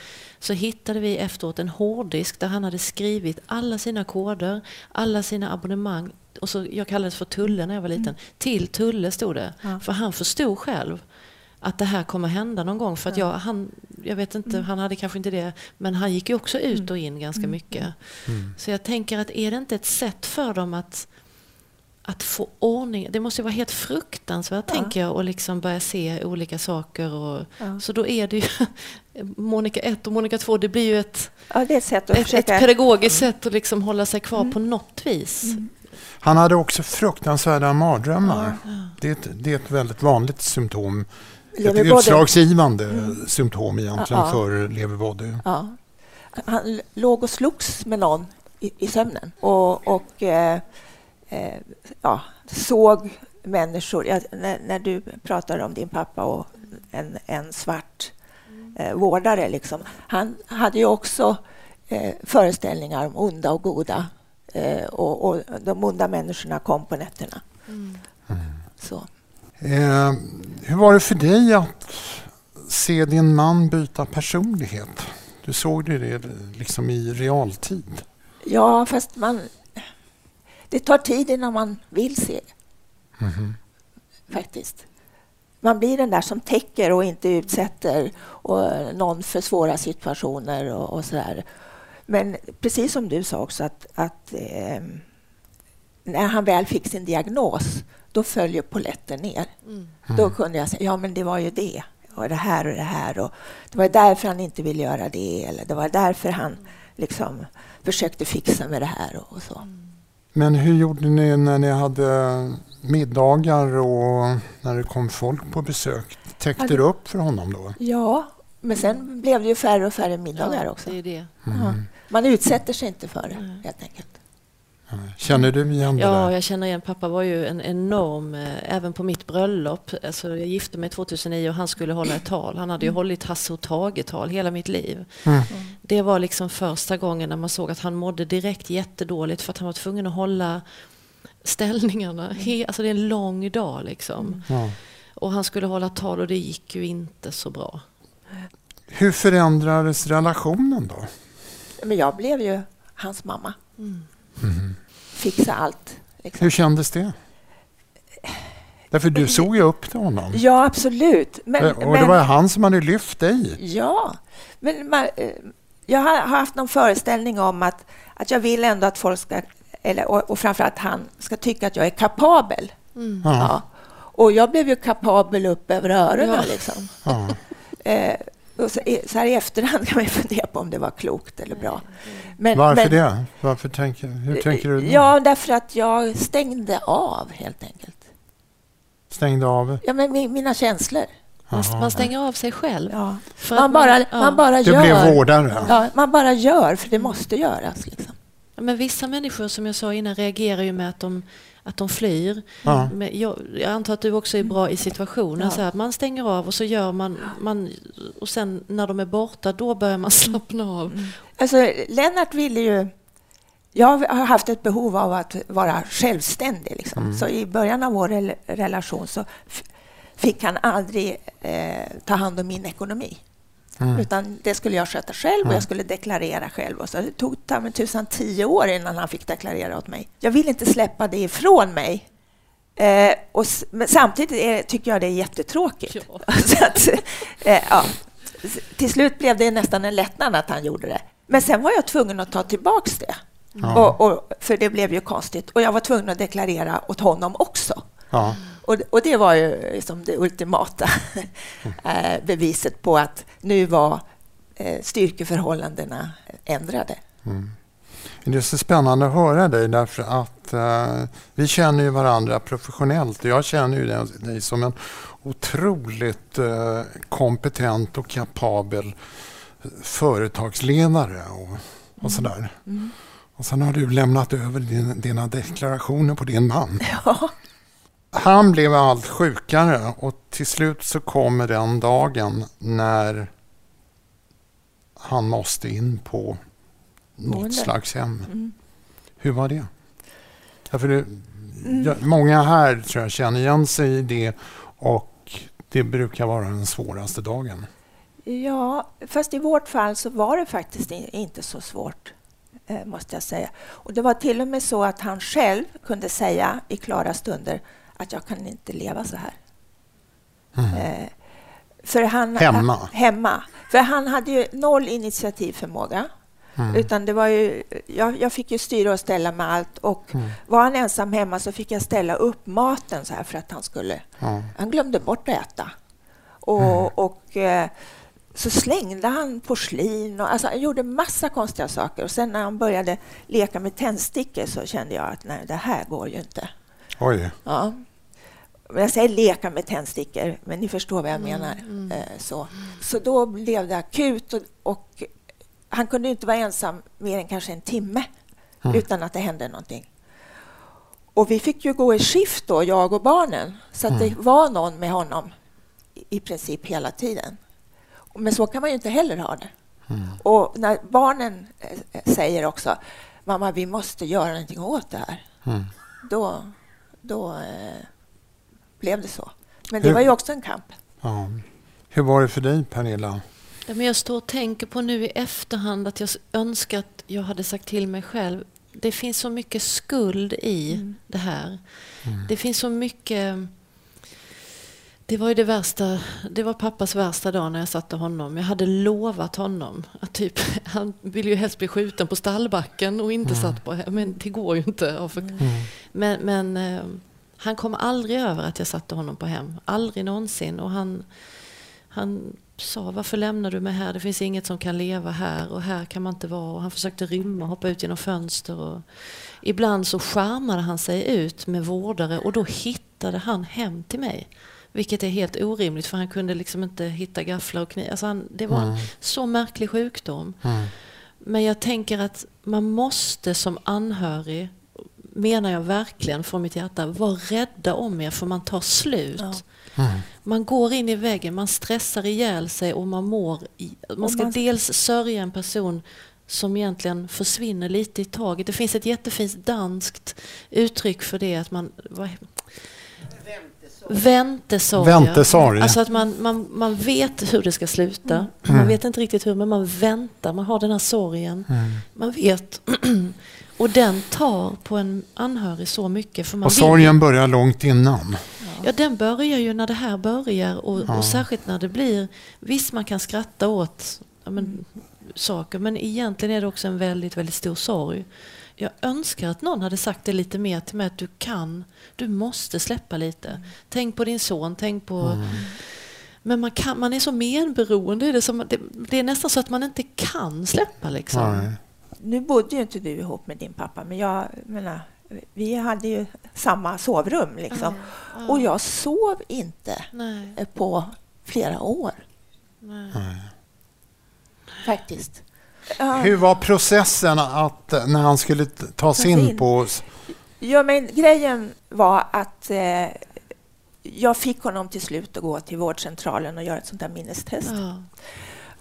så hittade vi efteråt en hårddisk där han hade skrivit alla sina koder, alla sina abonnemang. Och så, jag kallades för Tulle när jag var liten. Till Tulle stod det. Ja. För han förstod själv att det här kommer hända någon gång. För att jag, han, jag vet inte, han hade kanske inte det, men han gick ju också ut och in ganska mycket. Så jag tänker att är det inte ett sätt för dem att, att få ordning? Det måste ju vara helt fruktansvärt, Ja. tänker jag, att liksom börja se olika saker. Och, Ja. Så då är det ju [laughs] Monica 1 och Monica 2, det blir ju ett, Ja, det är ett sätt att ett, ett pedagogiskt sätt att liksom hålla sig kvar på något vis. Han hade också fruktansvärda mardrömmar. Det, är ett, det är ett väldigt vanligt symptom. Ett utslagsgivande symptom egentligen Ja, ja. för lever body. Ja. Han låg och slogs med någon i, i sömnen och, och eh, eh, ja, såg människor. Ja, när, när du pratar om din pappa och en, en svart eh, vårdare, liksom. han hade ju också eh, föreställningar om onda och goda. Eh, och, och de onda människorna kom på nätterna. Så. Eh, hur var det för dig att se din man byta personlighet? Du såg det liksom i realtid. Ja, fast man... Det tar tid innan man vill se det. Faktiskt. Man blir den där som täcker och inte utsätter och någon för svåra situationer och, och sådär. Men precis som du sa också att, att eh, när han väl fick sin diagnos, då följer polletten ner. Då kunde jag säga, ja men det var ju det. Och det här och det här. Och det var därför han inte ville göra det. Eller det var därför han liksom försökte fixa med det här och, och så. Men hur gjorde ni när ni hade middagar och när det kom folk på besök? Täckte du upp för honom då? Ja, men sen blev det ju färre och färre middagar också. det är det. Ja. Man utsätter sig inte för det, helt enkelt. Känner du igen det Ja, där? jag känner igen. Pappa var ju en enorm, eh, även på mitt bröllop. Alltså, jag gifte mig 2009 och han skulle hålla ett tal. Han hade ju hållit Hasse och Tage-tal hela mitt liv. Mm. Det var liksom första gången när man såg att han mådde direkt jättedåligt för att han var tvungen att hålla ställningarna. He, alltså det är en lång dag liksom. Ja. Och han skulle hålla tal och det gick ju inte så bra. Hur förändrades relationen då? Men jag blev ju hans mamma. Fixa allt. Liksom. Hur kändes det? Därför du såg ju upp till honom. Ja, absolut. Men, och det men- var han som hade lyft dig. Ja, men man, eh, jag har haft någon föreställning om att, att jag vill ändå att folk ska, eller, och, och framförallt han, ska tycka att jag är kapabel. Mm. Ja. Ja. Och jag blev ju kapabel upp över öronen. Ja. Liksom. Ja. Så, här i efterhand kan man ju fundera på om det var klokt eller bra. Men, Varför men, det? Varför tänker, hur tänker du då? Ja, därför att jag stängde av helt enkelt. Stängde av? Ja, men mi- mina känslor. Man, Jaha. man stänger av sig själv. Ja. För Man, bara, ja. man bara Du gör. blev vårdare? Ja, man bara gör, för det måste göras. Liksom. Ja, Men vissa människor, som jag sa innan, reagerar ju med att de, att de flyr. Ja. Men jag, jag antar att du också är bra i situationen. Ja. Så här, att man stänger av och så gör man, man... Och sen när de är borta, då börjar man slappna av. Alltså, Lennart ville ju... Jag har haft ett behov av att vara självständig. Liksom. Så i början av vår rel- relation så fick han aldrig eh, ta hand om min ekonomi. Mm. Utan det skulle jag sköta själv och jag skulle deklarera själv. Och så det tog ta tusan tio år innan han fick deklarera åt mig. Jag vill inte släppa det ifrån mig. Eh, och, men samtidigt är, tycker jag det är jättetråkigt. Ja. [laughs] att, eh, ja. Till slut blev det nästan en lättnad att han gjorde det. Men sen var jag tvungen att ta tillbaks det. Ja. Och, och, för det blev ju konstigt. Och jag var tvungen att deklarera åt honom också. Ja. Och, och det var ju liksom det ultimata [laughs] eh, beviset på att nu var eh, styrkeförhållandena ändrade. Det är så spännande att höra dig därför att eh, vi känner ju varandra professionellt och jag känner ju dig- som en otroligt eh, kompetent och kapabel företagsledare och, och sådär. Och sen har du lämnat över din, dina deklarationer på din man. [laughs] Ja, Han blev allt sjukare och till slut så kommer den dagen när han måste in på något Boende. slags hem. Mm. Hur var det? Ja, för det ja, många här tror jag känner igen sig i det och det brukar vara den svåraste dagen. ja, fast i vårt fall så var det faktiskt inte så svårt, eh, måste jag säga. Och det var till och med så att han själv kunde säga i klara stunder att jag kan inte leva så här. Eh, för han, Hemma? hemma. För han hade ju noll initiativförmåga. Mm. Utan det var ju, jag, jag fick ju styra och ställa med allt. Och Mm. var han ensam hemma så fick jag ställa upp maten så här för att han skulle... Ja. Han glömde bort att äta. Och, Mm. och eh, så slängde han porslin. Och, alltså, han gjorde massa konstiga saker. Och sen när han började leka med tändstickor så kände jag att nej, det här går ju inte. Oj. Ja. Men Jag säger leka med tändstickor, men ni förstår vad jag Mm, menar. Eh, Så. så då blev det akut och, och han kunde inte vara ensam mer än kanske en timme utan att det hände någonting. Och vi fick ju gå i skift då, jag och barnen, så att det var någon med honom i- princip hela tiden. Men så kan man ju inte heller ha det. Och när barnen eh, säger också mamma, vi måste göra någonting åt det här Mm. då, då eh, blev det så. Men det Hur- var ju också en kamp. Ja. Hur var det för dig Pernilla? Ja, men jag står och tänker på nu i efterhand att jag önskar att jag hade sagt till mig själv. Det finns så mycket skuld i det här. Det finns så mycket... Det var ju det värsta, det var pappas värsta dag när jag satte honom. Jag hade lovat honom att typ, [laughs] han ville ju helst bli skjuten på stallbacken och inte satt på men det går ju inte. för- Men, men eh, han kom aldrig över att jag satte honom på hem. Aldrig någonsin. Och han, han sa, varför lämnar du mig här? Det finns inget som kan leva här och här kan man inte vara. Och han försökte rymma och hoppa ut genom fönster. Och ibland så skärmade han sig ut med vårdare och då hittade han hem till mig. Vilket är helt orimligt för han kunde liksom inte hitta gafflar och kniv. Alltså han, det var en så märklig sjukdom. Mm. Men jag tänker att man måste som anhörig, menar jag verkligen från mitt hjärta, vara rädda om er för man tar slut. Ja. Mm. Man går in i väggen, man stressar ihjäl sig och man mår... I, man ska man- dels sörja en person som egentligen försvinner lite i taget. Det finns ett jättefint danskt uttryck för det. att man... Vad, Väntesorg. Väntesorg. Alltså att man, man, man vet hur det ska sluta. Mm. Man vet inte riktigt hur, men man väntar. Man har den här sorgen. Mm. Man vet. [clears throat] Och den tar på en anhörig så mycket. För man Och vill- sorgen börjar långt innan. Ja, den börjar ju när det här börjar och, Ja. och särskilt när det blir... Visst, man kan skratta åt ja, men, saker, men egentligen är det också en väldigt, väldigt stor sorg. Jag önskar att någon hade sagt det lite mer till mig, att du kan, du måste släppa lite. Tänk på din son, tänk på... Men man, kan, man är så medberoende i det, som, det, det är nästan så att man inte kan släppa liksom. Nej. Nu bodde ju inte du ihop med din pappa, men jag menar, vi hade ju samma sovrum liksom. Ja. Och jag sov inte Nej, på flera år nej. faktiskt. Hur var processen att när han skulle Tas in in. på... Ja, men grejen var att eh, jag fick honom till slut att gå till vårdcentralen och göra ett sånt där minnestest. Ja.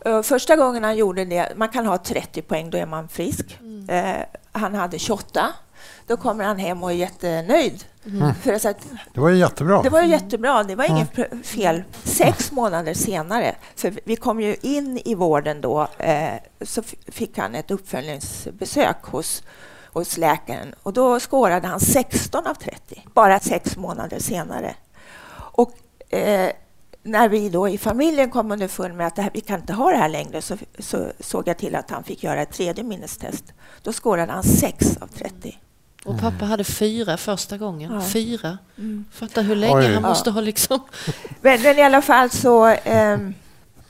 Eh, Första gången han gjorde det, man kan ha 30 poäng, då är man frisk. Mm. Eh, han hade 28. Då kommer han hem och är jättenöjd. Mm. För jag sa att Det var ju jättebra. det var ju jättebra, det var inget pr- fel. Sex månader senare, för vi kom ju in i vården då, eh, så fick han ett uppföljningsbesök hos, hos läkaren och då skårade han 16 av 30, bara sex månader senare. Och eh, när vi då i familjen kom underfund med att det här, vi kan inte ha det här längre så, så såg jag till att han fick göra ett tredje minnestest. Då skårade han 6 av 30. Och pappa hade fyra första gången. Ja. Fyra. Mm. Fatta hur länge Oj. han måste Ja. ha liksom... Men, men i alla fall så... ehm,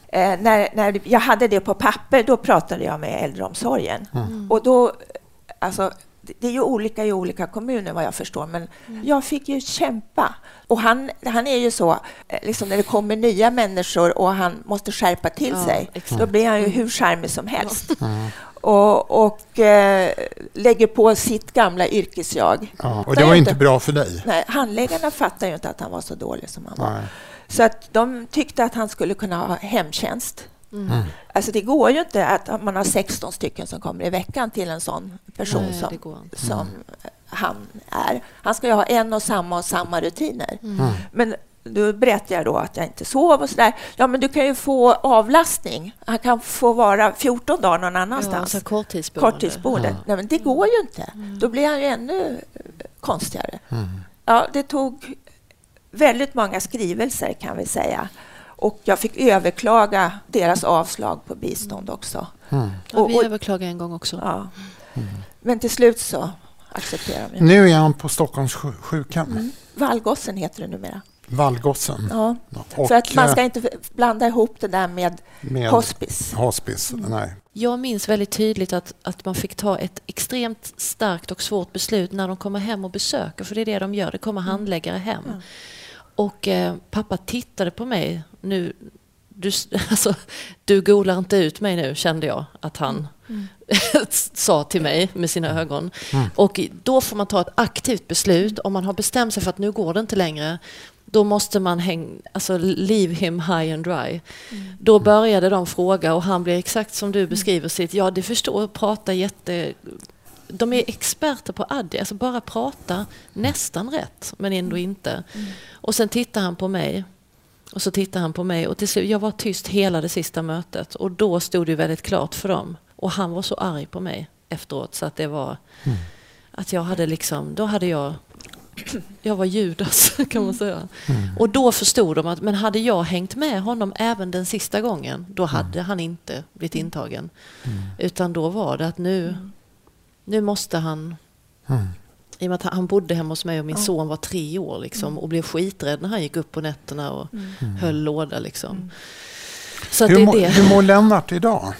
eh, när, när jag hade det på papper, då pratade jag med äldreomsorgen. Mm. Och då... Alltså, det är ju olika i olika kommuner vad jag förstår, men Mm. jag fick ju kämpa. Och han, han är ju så, eh, liksom när det kommer nya människor och han måste skärpa till Ja, sig, exakt. då blir han ju hur charmig som helst. Och, och eh, lägger på sitt gamla yrkesjag. Ja, och det var inte bra för dig. Nej, handläggarna fattar ju inte att han var så dålig som han var. Nej. Så att de tyckte att han skulle kunna ha hemtjänst. Mm. Alltså det går ju inte att man har 16 stycken som kommer i veckan till en sån person Nej, som, som han är. Han ska ju ha en och samma och samma rutiner. Mm. Men då berättade jag då att jag inte sov och sådär. Ja, men du kan ju få avlastning. Han kan få vara 14 dagar någon Ja, annanstans. alltså korttidsboende. Korttidsboende. Nej, men det går ju inte. Då blir han ju ännu konstigare. Ja, det tog väldigt många skrivelser kan vi säga. Och jag fick överklaga deras avslag på bistånd också. Mm. Ja, vi överklagade en gång också. Ja. Men till slut så accepterade de. Nu är han på Stockholms sju- sjukhem, Mm. Vallgossen heter det numera. Vallgossen. Ja. Och, För att man ska eh, inte blanda ihop det där med med hospice. hospice. Nej. Jag minns väldigt tydligt att, att man fick ta ett extremt starkt och svårt beslut när de kommer hem och besöker, för det är det de gör. Det kommer handläggare hem. Och eh, pappa tittade på mig. Nu, du, [laughs] alltså, du golar inte ut mig nu, kände jag att han [laughs] sa till mig med sina ögon. Och då får man ta ett aktivt beslut. Om man har bestämt sig för att nu går det inte längre, då måste man häng, alltså leave him high and dry. Då började de fråga och han blev exakt som du beskriver sitt. Ja, det förstår, prata jätte... De är experter på addi, alltså bara prata nästan rätt, men ändå inte. Och sen tittar han på mig. Och så tittar han på mig och till slut, jag var tyst hela det sista mötet och då stod det väldigt klart för dem. Och han var så arg på mig efteråt så att det var att jag hade liksom, då hade jag [clears throat] jag var Judas [laughs] kan man säga. Och då förstod de att men hade jag hängt med honom även den sista gången då hade han inte blivit intagen. Utan då var det att nu, nu måste han Mm. i och med att han bodde hemma hos mig och min Ja. son var tre år liksom, och blev skiträdd när han gick upp på nätterna och höll låda. Liksom. Så att det Hur, är det. hur mår Lennart idag?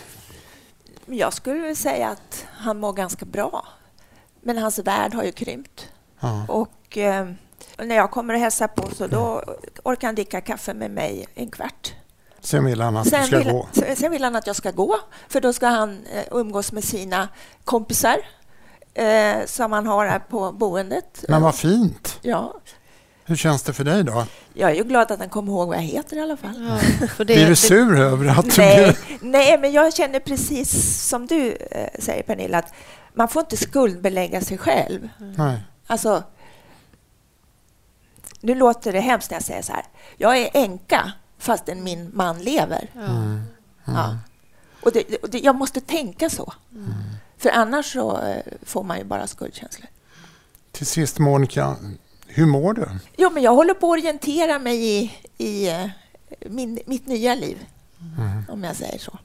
Jag skulle väl säga att han mår ganska bra. Men hans värld har ju krympt. Ja. Och eh, när jag kommer och hälsar på så då orkar han dricka kaffe med mig en kvart. Sen vill han att du Sen ska vill, gå. sen- vill han att jag ska gå, för då ska han eh, umgås med sina kompisar eh, som han har här på boendet. Men vad fint. Ja. Hur känns det för dig då? Jag är ju glad att han kommer ihåg vad jag heter i alla fall. Ja, för det, Blir du sur över att du Nej, blev... nej, men jag känner precis som du eh, säger Pernilla, att man får inte skuldbelägga sig själv. Nej. Alltså, nu låter det hemskt när jag säger så här. Jag är änka fastän min man lever. Ja. Mm. Ja. Och det, och det, jag måste tänka så. Mm. För annars så eh, får man ju bara skuldkänslor. Till sist Monica, hur mår du? Jo, men jag håller på att orientera mig i, i eh, min, mitt nya liv, Mm. om jag säger så.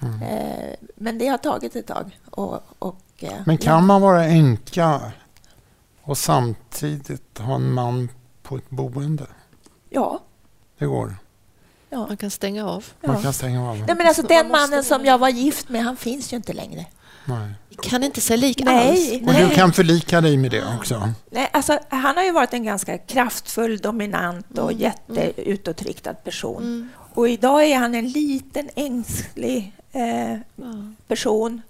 Eh, men det har tagit ett tag. Och, och, eh, Men kan man vara änka och samtidigt ha en man på ett boende? Ja. Det går. Ja, Man kan stänga av. Man ja. kan stänga av. Nej, men alltså, den mannen som jag var gift med, han finns ju inte längre. Nej. Kan inte se lik Nej, alls. Och du nej. kan förlika dig med det också? Nej, alltså, han har ju varit en ganska kraftfull, dominant och Mm, jätteutåtriktad person. Mm. Och idag är han en liten ängslig eh, Ja. person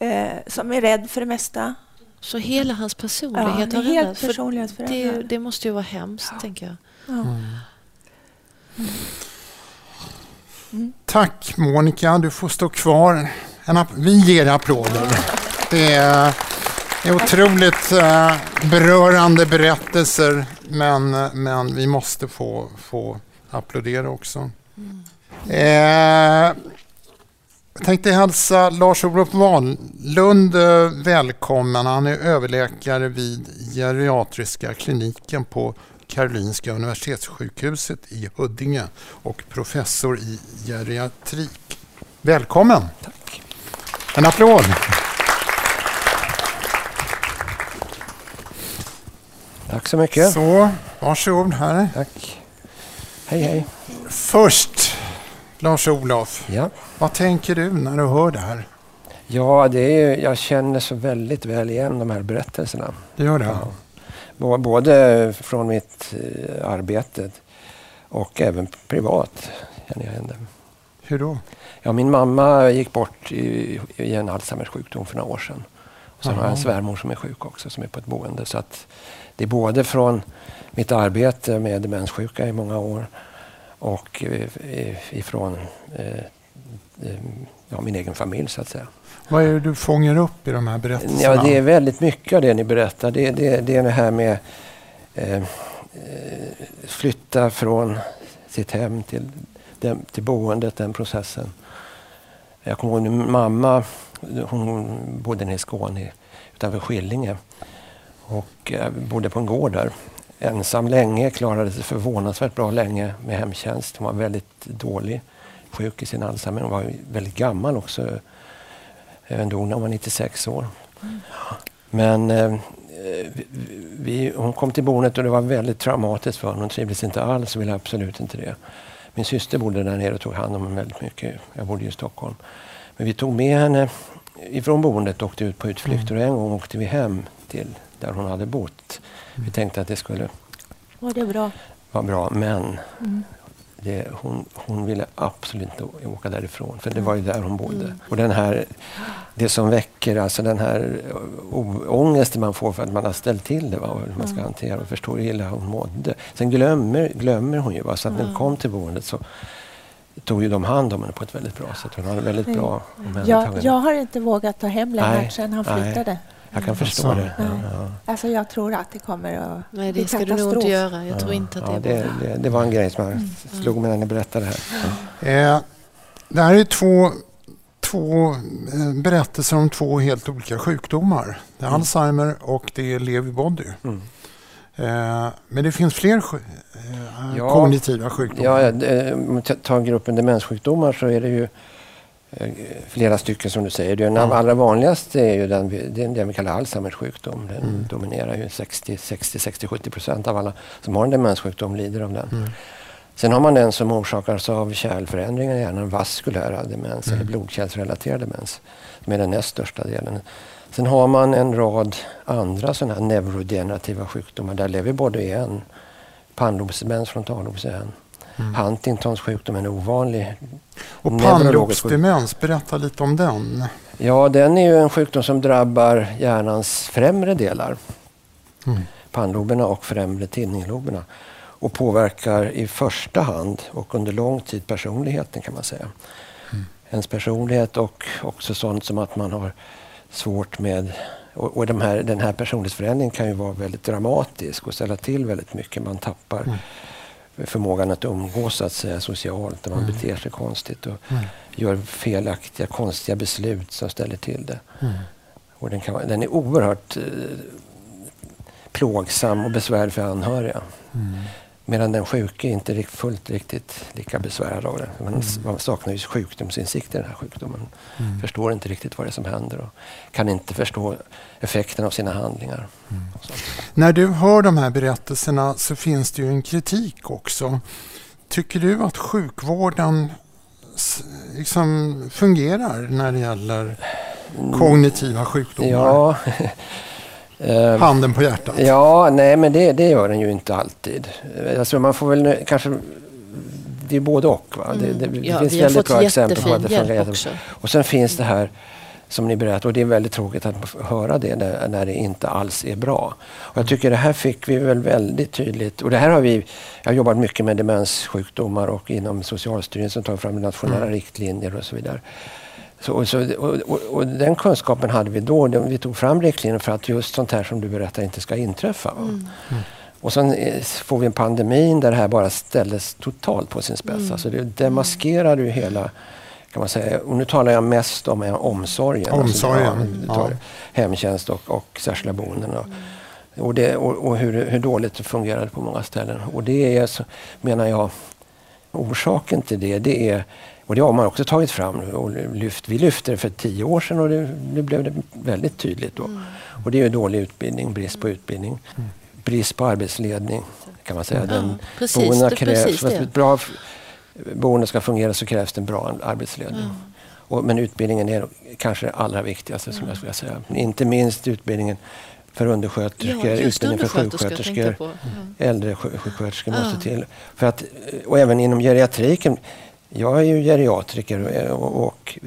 eh, som är rädd för det mesta. Så hela hans Ja, personlighet är har helt. För det, det måste ju vara hemskt, tänker jag. Ja. Tack Monica, du får stå kvar. Vi ger applåder. Det är, är otroligt eh, berörande berättelser men, men vi måste få, få applådera också. Eh, jag tänkte hälsa Lars-Olof Wahlund eh, välkommen. Han är överläkare vid geriatriska kliniken på Karolinska Universitetssjukhuset i Huddinge och professor i geriatrik. Välkommen! Tack. En applåd! Tack så mycket. Så, varsågod här. Tack. Hej, hej. Först, Lars-Olof, Ja, vad tänker du när du hör det här? ja det är, jag känner så väldigt väl igen de här berättelserna. Du gör det? Ja. Bå- Både från mitt eh, arbete och även privat känner jag det. Hur då? Ja, min mamma gick bort i, i en Alzheimers sjukdom för några år sedan. Och sen har jag en svärmor som är sjuk också, som är på ett boende. Så att det är både från mitt arbete med demenssjuka i många år och eh, ifrån eh, ja, min egen familj så att säga. Vad är det du fångar upp i de här berättelserna? Ja, det är väldigt mycket av det ni berättar. Det, det, det är det här med eh, eh flytta från sitt hem till, den, till boendet, den processen. Jag kommer ihåg min mamma, hon bodde nere i Skåne utanför Skillinge och eh, bodde på en gård där. Ensam länge, klarade sig förvånansvärt bra länge med hemtjänst. Hon var väldigt dålig, sjuk i sin Alzheimer. Hon var väldigt gammal också. Hon dog när hon var 96 år. Men eh, vi, hon kom till boendet och det var väldigt traumatiskt för henne. Hon trivdes inte alls och ville absolut inte det. Min syster bodde där nere och tog hand om henne väldigt mycket. Jag bodde ju i Stockholm. Men vi tog med henne ifrån boendet och åkte ut på utflykter. Och en gång åkte vi hem till där hon hade bott. Vi tänkte att det skulle Och det bra. vara bra. Men Mm. Det, hon, hon ville absolut inte åka därifrån, för det var ju där hon bodde. Och den här, det som väcker alltså den här å- ångesten man får för att man har ställt till det, va, och hur man ska hantera och förstå hur illa hon mådde. Sen glömmer, glömmer hon ju, va, så att när hon kom till boendet så tog ju de hand om henne på ett väldigt bra sätt. Hon hade väldigt bra omhändertagande. jag har inte vågat ta hem Lennart sedan han nej. Jag kan förstå Alltså, det. Ja. Alltså jag tror att det kommer att Nej, det ska du nog inte göra. Jag tror inte att det är bra. det, det, det var en grej som jag slog mig när ni berättade det här. Eh, det här är två, två eh, berättelser om två helt olika sjukdomar. Det är Mm. Alzheimer och det är Lewy body. Mm. Eh, men det finns fler sj- eh, Ja. kognitiva sjukdomar. Ja, om vi tar gruppen demenssjukdomar så är det ju eh, flera stycken som du säger. Den Ja. allra vanligaste är ju den, är den vi kallar Alzheimers sjukdom. Den Mm. dominerar ju 60, 60, 60, 70 procent av alla som har en demenssjukdom lider av den. Mm. Sen har man den som orsakas av kärlförändringar i hjärnan, vaskulära demens Mm. eller blodkärlsrelaterad demens, som är den näst största delen. Sen har man en rad andra sådana här neurodegenerativa sjukdomar där body är en, pannlobsdemens, frontallobs är en. Mm. Huntingtons sjukdom är en ovanlig. Och pannlobsdemens, berätta lite om den. Ja, den är ju en sjukdom som drabbar hjärnans främre delar. Mm. pannloberna och främre tinningsloberna och påverkar i första hand och under lång tid personligheten kan man säga. Mm. Ens personlighet och också sånt som att man har svårt med och, och de här, den här personlighetsförändringen kan ju vara väldigt dramatisk och ställa till väldigt mycket. Man tappar mm. Förmågan att umgås så att säga, socialt och man mm. beter sig konstigt och mm. gör felaktiga, konstiga beslut som ställer till det. Mm. Och den, kan, den är oerhört eh, plågsam och besvärlig för anhöriga. Medan den sjuke inte är fullt riktigt lika besvärad av det. Man, mm. man saknar ju sjukdomsinsikt i den här sjukdomen. Mm. Förstår inte riktigt vad det är som händer och kan inte förstå effekten av sina handlingar. Mm. När du hör de här berättelserna så finns det ju en kritik också. Tycker du att sjukvården liksom fungerar när det gäller kognitiva sjukdomar? Ja. Eh, Handen på hjärtat. Ja, nej men det, det gör den ju inte alltid. Alltså man får väl kanske det är både och. Va? Mm. Det, det, ja, finns väldigt bra exempel på att det fungerar också. Och sen finns det här som ni berättar och det är väldigt tråkigt att höra det när, när det inte alls är bra. Och jag tycker det här fick vi väl väldigt tydligt och det här har vi, jag har jobbat mycket med demenssjukdomar och inom Socialstyrelsen tagit fram nationella mm. riktlinjer och så vidare. Så, så, och, och, och, den kunskapen hade vi då. Vi tog fram riktlinjer för att just sånt här som du berättar inte ska inträffa. Mm. Mm. Och sen eh, får vi en pandemi där det här bara ställdes totalt på sin spets. Mm. Alltså det demaskerade ju hela kan man säga. Och nu talar jag mest om omsorgen. Omsorgen. Alltså, ja. Hemtjänst och, och särskilda boenden. Och, och, det, och, och hur, hur, dåligt det fungerade på många ställen. Och det är, så, menar jag, orsaken till det, det är och det har man också tagit fram och lyft. Vi lyfte det för tio år sedan och det, det blev det väldigt tydligt då. Mm. Och det är ju dålig utbildning, brist på utbildning, mm. brist på arbetsledning kan man säga. Den, ja, precis, det, krävs, precis för att ett bra boende ska fungera så krävs det en bra arbetsledning. Mm. Och, men utbildningen är kanske det allra viktigaste som jag skulle säga. Inte minst utbildningen för undersköterskor, ja, utbildning för sjuksköterskor, mm. äldre sjuksköterskor måste till. För att, och även inom geriatriken jag är ju geriatriker och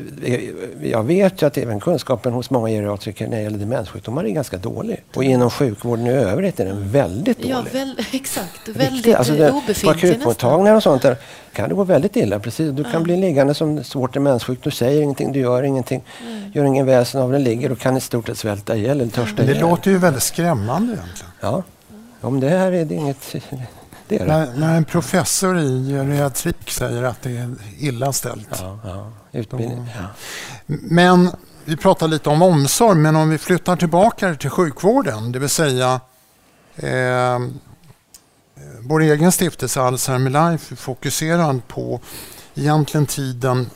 jag vet ju att även kunskapen hos många geriatriker när det gäller demenssjukdomar är ganska dålig. Och inom sjukvården i övrigt är den väldigt dålig. Ja, väl, [laughs] exakt. Väldigt alltså det, obefintlig På akutmottagningar och sånt där kan det gå väldigt illa. Precis. Du kan ja. bli liggande som svårt demenssjuk. Du säger ingenting, du gör ingenting. Mm. Gör ingen väsen av det, ligger och kan i stort sett svälta ihjäl eller törsta ihjäl. Det låter ju väldigt skrämmande egentligen. Ja, om det här är det inget det det. När, när, en professor i geriatrik säger att det är illa ställt. Ja, ja. Utbildning. Ja. Men vi pratar lite om omsorg, men om vi flyttar tillbaka till sjukvården, det vill säga eh, vår egen stiftelse Alzheimer Life fokuserar på egentligen tiden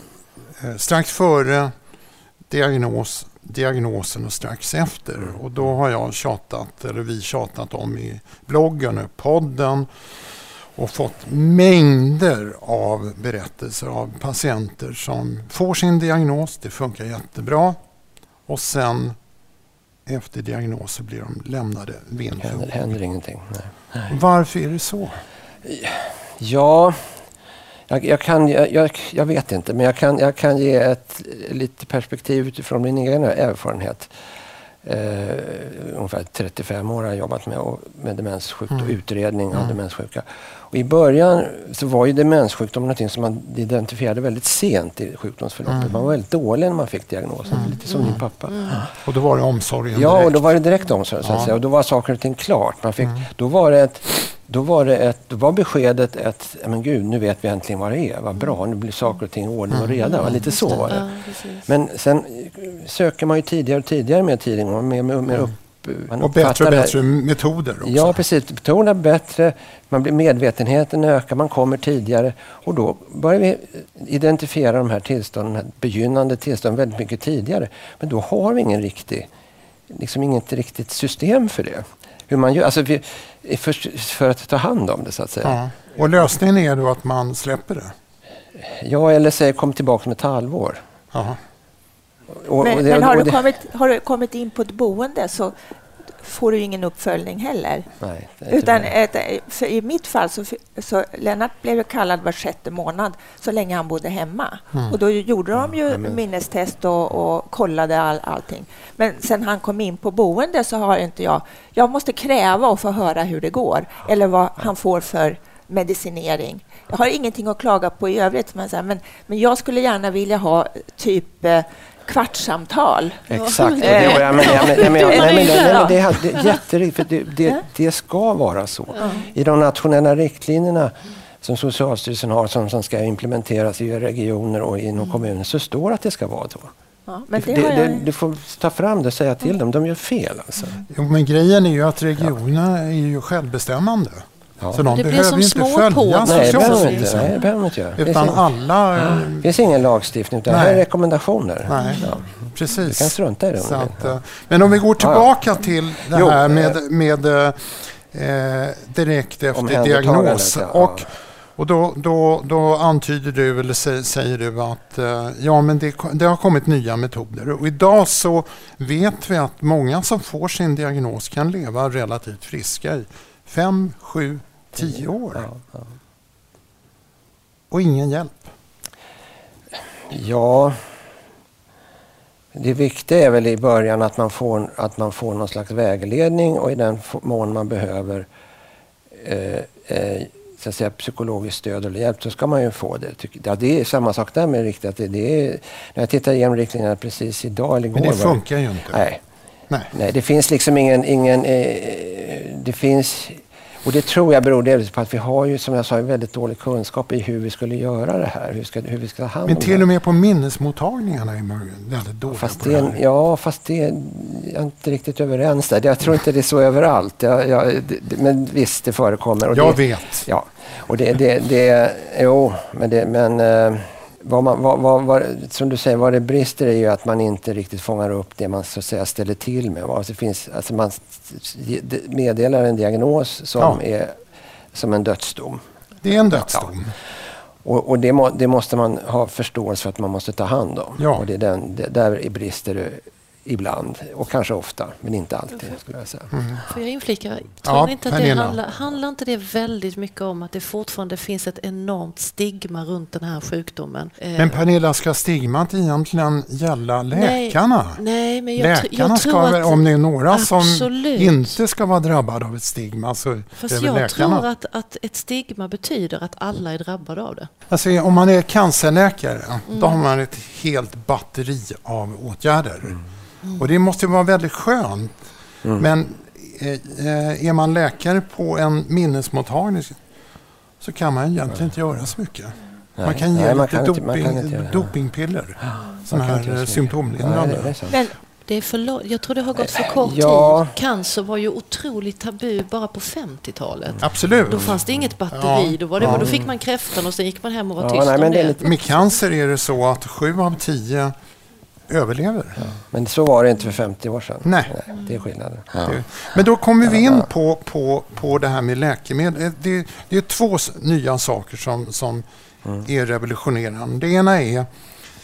eh, strax före diagnos diagnosen och strax efter. Och då har jag tjatat, eller vi tjatat om i bloggen och podden och fått mängder av berättelser av patienter som får sin diagnos, det funkar jättebra och sen efter diagnosen blir de lämnade vind för händer, händer ingenting. Nej. Varför är det så? Ja, jag, jag, kan, jag, jag, vet inte, men jag kan, jag kan ge ett lite perspektiv utifrån min egen erfarenhet. Eh, ungefär 35 år har jag jobbat med, med demenssjukdom, mm. utredning av mm. demenssjuka. Och I början så var ju demenssjukdom något som man identifierade väldigt sent i sjukdomsförloppet. Mm. Man var väldigt dålig när man fick diagnosen, mm. lite som din pappa. Mm. Och då var det omsorgen Ja, och då var det direkt omsorg. Så att ja. säga. Och då var saker och ting klart. Man fick, mm. Då var det ett då var, det ett, då var beskedet att men gud, nu vet vi äntligen vad det är. Vad bra, nu blir saker och ting ordning och reda. Mm. Lite så var det. Ja, men sen söker man ju tidigare och tidigare med tiden. Och, med, med, med upp, man och bättre och bättre metoder också. Ja, precis. Metoderna bättre, man blir medvetenheten ökar, man kommer tidigare. Och då börjar vi identifiera de här tillstånden, begynnande tillstånd väldigt mycket tidigare. Men då har vi ingen riktig, liksom inget riktigt system för det hur man gör. Alltså vi, för, för, att ta hand om det så att säga. Ja. Och lösningen är då att man släpper det? Ja, eller säger kom tillbaka om ett halvår. Och, men, och det, men har, du kommit, har du kommit in på ett boende så får du ingen uppföljning heller. Nej, Utan ett, för I mitt fall så, så Lennart blev kallad var sjätte månad så länge han bodde hemma. Mm. Och då gjorde de ju men- minnestest och, och kollade all, allting. Men sen han kom in på boende så har inte jag... Jag måste kräva att få höra hur det går eller vad han får för medicinering. Jag har ingenting att klaga på i övrigt, men, men, men jag skulle gärna vilja ha typ eh, kvartssamtal. Exakt. Det, och jag, men, jag, men, jag, [laughs] men, det det ska vara så. I de nationella riktlinjerna som Socialstyrelsen har som, som ska implementeras i regioner och inom kommuner så står att det ska vara så. Ja, men det, det jag... du får ta fram det och säga till dem. De gör fel alltså. Jo, men grejen är ju att regionerna är ju självbestämmande. Ja. Så de Det blir behöver som ju inte små följa på- Nej, det behöver de inte. Socialstyrelsen. göra. Utan finns, alla... det finns ingen lagstiftning utan det här är rekommendationer. Nej, Ja. Du precis. kan strunta i det du att, eh, men om vi går tillbaka till det Jo, här eh, med, med eh, direkt efter diagnos. ja. Och, och då, då, då antyder du, eller sä- säger du att eh, ja, men det, det har kommit nya metoder. Och idag så vet vi att många som får sin diagnos kan leva relativt friska i fem, sju, tio år. Ja, ja. Och ingen hjälp. Ja, det viktiga är väl i början att man får, att man får någon slags vägledning och i den mån man behöver eh, eh, så att säga, psykologiskt stöd eller hjälp så ska man ju få det. Ja, det är samma sak där med riktigt. Att det, är, när jag tittar igenom riktlinjerna precis idag eller igår. Men det funkar ju inte. Nej, Nej. nej, det finns liksom ingen... ingen eh, det finns... Och det tror jag beror delvis på att vi har ju, som jag sa, en väldigt dålig kunskap i hur vi skulle göra det här. Hur, ska, hur vi ska ta hand Men om det. till och med på minnesmottagningarna man ju väldigt dåliga Fast på det, det ja, fast det, jag är inte riktigt överens där. Jag tror inte det är så överallt. Jag, jag, det, men visst, det förekommer. Jag det, vet. Ja, och det, det, det jo, men, det, men eh, vad man, vad, vad, vad, som du säger, vad det brister är ju att man inte riktigt fångar upp det man så att säga ställer till med. Alltså, finns, alltså man meddelar en diagnos som Ja. är som en dödsdom. Det är en dödsdom. Och, och det, må, det måste man ha förståelse för att man måste ta hand om. Ja. Och det är den, det, där brister det ibland, och kanske ofta, men inte alltid. skulle jag säga. Får jag inflika? Tror Ja, inte att det handlar, handlar inte det väldigt mycket om att det fortfarande finns ett enormt stigma runt den här sjukdomen? Eh, Men Pernilla, ska stigmat egentligen gälla läkarna? Nej, men jag, läkarna jag ska tror väl, att... om det är några som Absolut. inte ska vara drabbade av ett stigma så är Fast det väl jag läkarna. tror att, att ett stigma betyder att alla är drabbade av det. Alltså, om man är cancerläkare, Mm. då har man ett helt batteri av åtgärder. Mm. Och det måste ju vara väldigt skönt. Men eh, eh, är man läkare på en minnesmottagning så kan man egentligen inte göra så mycket. man Nej, kan ge nej, man lite kan inte- man doping, inte göra- dopingpiller. Sådana [gasps] Man inte här eh, symptomlindrande. Nej, det. Men Det är för lo- jag tror det har gått för kort ja. tid. Cancer var ju otroligt tabu bara på 50-talet. Absolut. Då fanns det inget batteri. Ja. Då, var det, Ja. då fick man kräftan och sen gick man hem och var Ja, tyst nej, om men det lite- Med cancer är det så att sju av tio överlever. Men så var det inte för 50 år sedan. Nej. det är skillnaden. Det- Men då kommer vi in på, på, på det här med läkemedel. Eh, Det, det är två nya saker som, som är revolutionerande. Det ena är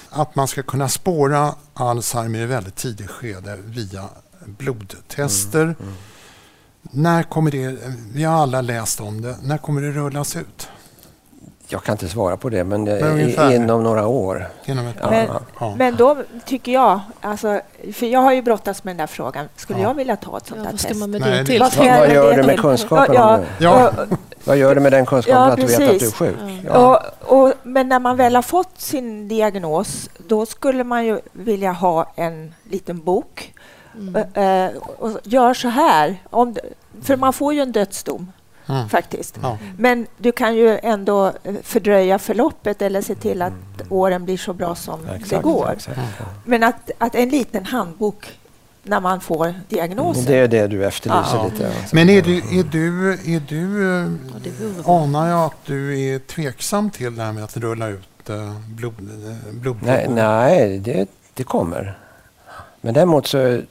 att man ska kunna spåra Alzheimer i väldigt tidigt skede via blodtester. När kommer det, vi har alla läst om det, när kommer det rullas ut? Jag kan inte svara på det, men, Men ungefär. inom några år. Inom ett Men- ja. Men då tycker jag, alltså, för jag har ju brottats med den där frågan, skulle Ja. jag vilja ta ett sånt Ja, där vad test? med Nej, till? Vad Vad- vad gör det du med kunskapen ja? Ja. och- Vad gör du med den kunskapen Ja, att du vet att du är sjuk? Ja. Och, och, men när man väl har fått sin diagnos, då skulle man ju vilja ha en liten bok. Mm. Eh, och gör så här, om, för man får ju en dödsdom Mm. faktiskt. Ja. Men du kan ju ändå eh, fördröja förloppet eller se till att åren blir så bra som Exakt, det går. exakt. Men att, att en liten handbok när man får diagnosen. Det är det du efterlyser Ja. lite. alltså. Men är du, är du, är du Ja, anar jag att du är tveksam till det här med att rulla ut eh, blod, eh, blodprov? Nej, nej det, det kommer. Men däremot så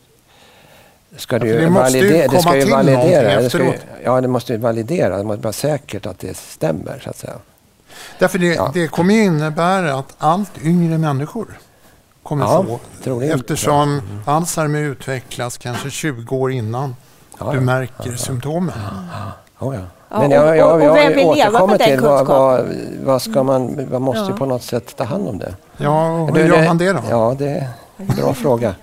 ska det Ja, det måste ju validera. Det ska komma ju till validera. Det ska ju, ja, det måste ju validera. Det måste vara säkert att det stämmer, så att säga. Därför det, Ja. det kommer ju innebära att allt yngre människor kommer Ja, få. troligen. Eftersom Alzheimer utvecklas kanske 20 år innan du märker symptomen. Oh, ja. Ja, Men och- jag, jag, och- och jag, vem vill leva den vad, vad, vad ska man, man måste Ja. på något sätt ta hand om det. Ja, och hur Du, gör man det då? Ja, det bra fråga.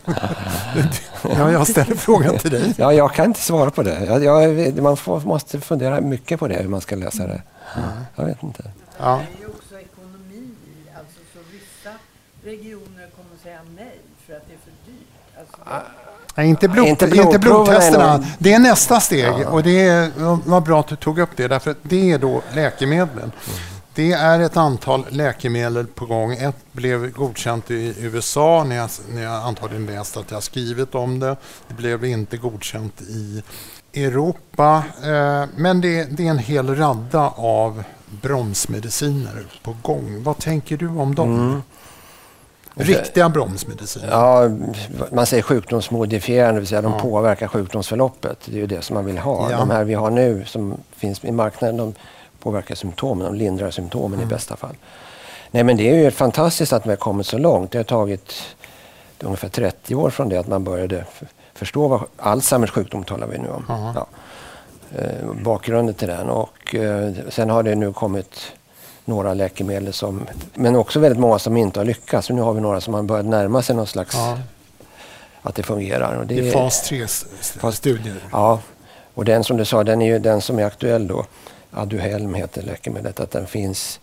Ja, jag ställer frågan till dig. Ja, jag kan inte svara på det. Jag, jag, man får, måste fundera mycket på det, hur man ska lösa det. Jag vet inte. Ja. Det är ju också ekonomi alltså så vissa regioner kommer att säga nej för att det är för dyrt. Alltså, Nej, inte, blod, Inte inte, blodproverna blodtesterna. Det är nästa steg och det är, var bra att du tog upp det därför att det är då läkemedlen. Det är ett antal läkemedel på gång. Ett blev godkänt i USA. Ni har, ni har antagligen läst att jag har skrivit om det. Det blev inte godkänt i Europa. Eh, Men det, det är en hel radda av bromsmediciner på gång. Vad tänker du om dem? Mm. Riktiga bromsmediciner. Ja, man säger sjukdomsmodifierande, det vill säga de Ja. påverkar sjukdomsförloppet. Det är ju det som man vill ha. Ja. De här vi har nu som finns i marknaden, de påverkar symptomen, de lindrar symptomen Mm. i bästa fall. Nej men det är ju fantastiskt att vi har kommit så långt. Det har tagit ungefär 30 år från det att man började förstå vad Alzheimers sjukdom talar vi nu om. Ja. Ja. Eh, bakgrunden till den. Och, eh, sen har det nu kommit några läkemedel som, men också väldigt många som inte har lyckats. Så nu har vi några som har börjat närma sig någon slags, Ja. att det fungerar. Och Det är fas 3-studier. Ja, och den som du sa, den är ju den som är aktuell då. Aduhelm heter läkemedlet. Att den finns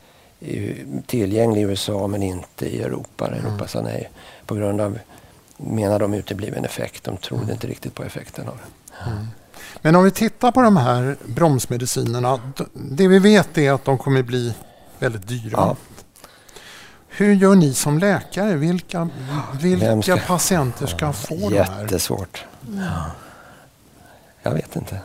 tillgänglig i USA men inte i Europa. Mm. Europa sa nej på grund av, menar de, utebliven effekt. De trodde inte riktigt på effekten av det. Men om vi tittar på de här bromsmedicinerna. Det vi vet är att de kommer bli väldigt dyra. Ja. Hur gör ni som läkare? Vilka, vilka ska- patienter ska få de här? Jättesvårt. Jag vet inte.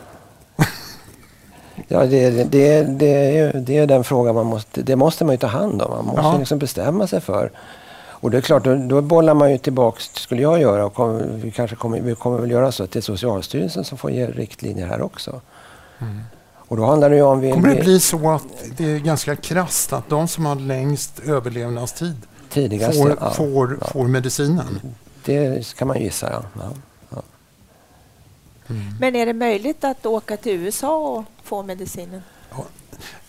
Ja, det, det, det, är ju, det är den frågan man måste, det måste man ju ta hand om. Man måste Ja. liksom bestämma sig för. Och det är klart, då, då bollar man ju tillbaks, skulle jag göra, och kommer, vi kanske kommer, vi kommer väl göra så, till Socialstyrelsen som får ge riktlinjer här också. Och då handlar det ju om... Vi, Mm. Kommer det bli så att det är ganska krasst att de som har längst överlevnadstid tidigast, får, ja, får, ja. får medicinen? Det kan man gissa, ja. Ja. Men är det möjligt att åka till USA och få medicinen?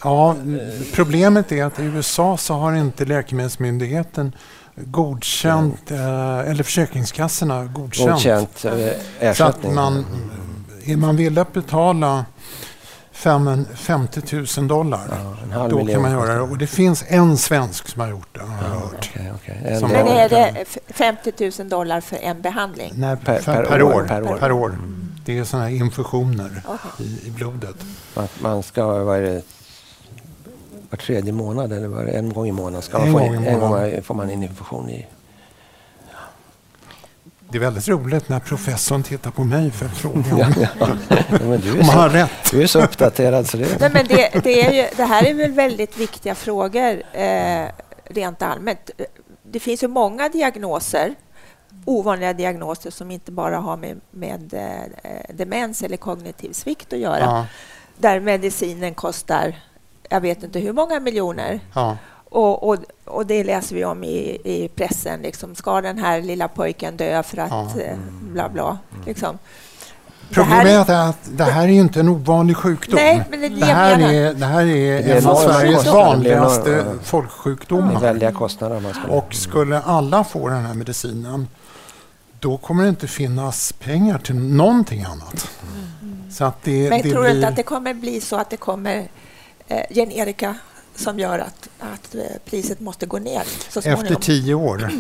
Ja, problemet är att i USA så har inte Läkemedelsmyndigheten godkänt, eh, eller Försäkringskassorna godkänt. Godkänt eh, Så att man, är man vill att betala fem, 50 000 dollar, Ja, då miljon kan man göra det. Och det finns en svensk som har gjort det, har Ja, hört. En Som Men är det f- 50 000 dollar för en behandling? Nej, Per- per, per år, år, per år. per år. Det är sådana här infusioner i, i blodet. Man, man ska, vad är det, var tredje månad eller var en gång i månaden ska man En få, gång i in, en gång månaden. får man in infusion i. Det är väldigt roligt när professorn tittar på mig för frågan [laughs] Ja, ja. Ja, men du, är om han har rätt. du är så uppdaterad så det Nej, men det, det, är ju, det här är väl väldigt viktiga frågor eh, rent allmänt. Det finns ju många diagnoser, ovanliga diagnoser som inte bara har med, med eh, demens eller kognitiv svikt att göra, Ja, där medicinen kostar jag vet inte hur många miljoner. ja. Och, och, och det läser vi om i, i pressen. Liksom. Ska den här lilla pojken dö för att Ja. eh, bla bla? Liksom. Problemet är att det här är ju inte en ovanlig sjukdom. Nej, men det är det här är, det här är Det en av Sveriges vanligaste folksjukdomar. väldiga kostnader. Och skulle alla få den här medicinen då kommer det inte finnas pengar till någonting annat. Så att det, Men det tror du blir... inte att det kommer bli så att det kommer eh, generika som gör att, att eh, priset måste gå ner så småningom? Efter tio år,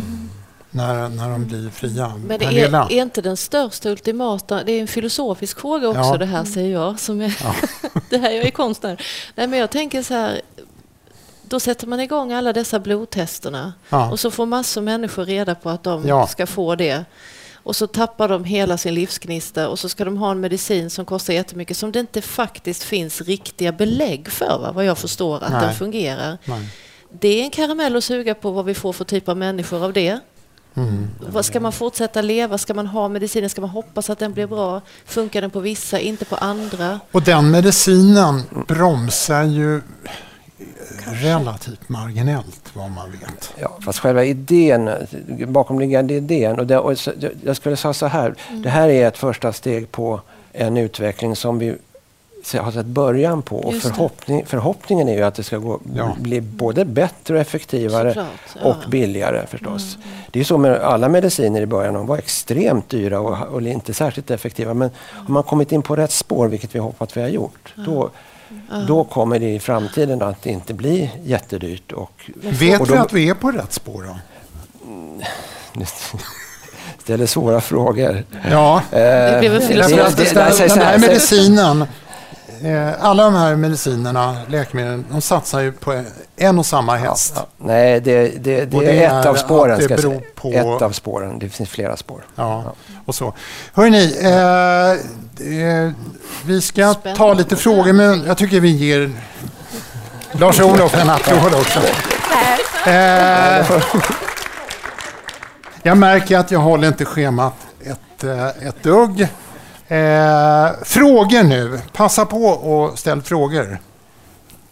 när, när de blir fria. Men det är, är inte den största ultimata, det är en filosofisk fråga också Ja. det här säger jag, som är, [laughs] det här jag är konstnär. Nej men jag tänker så här, då sätter man igång alla dessa blodtesterna Ja. och så får massor människor reda på att de Ja. ska få det. Och så tappar de hela sin livsgnista och så ska de ha en medicin som kostar jättemycket som det inte faktiskt finns riktiga belägg för, va? vad jag förstår, att Nej. den fungerar. Nej. Det är en karamell att suga på vad vi får för typ av människor av det. Mm. Ska man fortsätta leva? Ska man ha medicinen? Ska man hoppas att den blir bra? Funkar den på vissa, inte på andra? Och den medicinen bromsar ju relativt marginellt vad man vet. Ja, fast själva idén, bakomliggande idén. Och det, och jag skulle säga så här, det här är ett första steg på en utveckling som vi har sett början på. Och förhoppning, förhoppningen är ju att det ska gå, Ja. bli både bättre och effektivare Såklart, ja. Mm. och billigare förstås. Det är så med alla mediciner i början. De var extremt dyra och, och inte särskilt effektiva. Men om man kommit in på rätt spår, vilket vi hoppas att vi har gjort, då, då kommer det i framtiden att inte bli jättedyrt. Och, Vet och vi de- att vi är på rätt spår då? Ni [laughs] ställer svåra frågor. Ja, Det blev en Eh, filosofisk den, här medicinen, eh, alla de här medicinerna, läkemedlen, de satsar ju på en och samma häst. Ja, nej, det, det, det, Och är det ett är av spåren. det beror säga. på- Ett av spåren. Det finns flera spår. Ja, och så. Hörrni, eh, eh, vi ska ta Spännande. lite frågor, men jag tycker vi ger Lars-Olof en applåd också. Eh, jag märker att jag håller inte schemat ett, eh, ett dugg. Eh, frågor nu. Passa på och ställ frågor.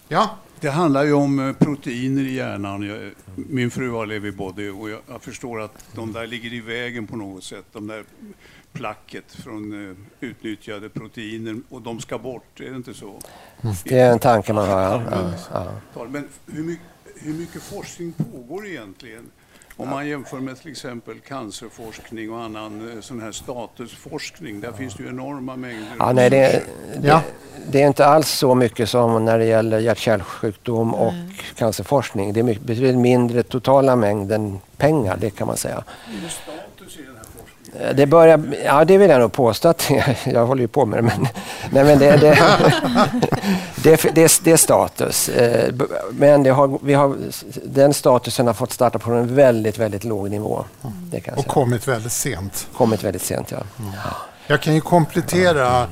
Ja, Det handlar ju om eh, proteiner i hjärnan. Jag, min fru har Lewy-body och jag, jag förstår att de där ligger i vägen på något sätt. De där placket från eh, utnyttjade proteiner och de ska bort, är det inte så? Det är en tanke man har. Ja. Men hur mycket, hur mycket forskning pågår egentligen? Om man jämför med till exempel cancerforskning och annan eh, sån här statusforskning. Där finns det ju enorma mängder. Ja, nej, det, det, Ja. det är inte alls så mycket som när det gäller hjärt-kärlsjukdom och cancerforskning. Det är mycket, betydligt mindre totala mängden pengar, det kan man säga. status i den här forskningen. Eh, Det börjar, ja det vill jag nog påstå att. [laughs] Jag håller ju på med det. Men, nej, men det, det, [laughs] det, det, är- det är status. Eh, Men det har, vi har, den statusen har fått starta på en väldigt, väldigt låg nivå. Och säga. kommit väldigt sent. Kommit väldigt sent, ja. Jag kan ju komplettera.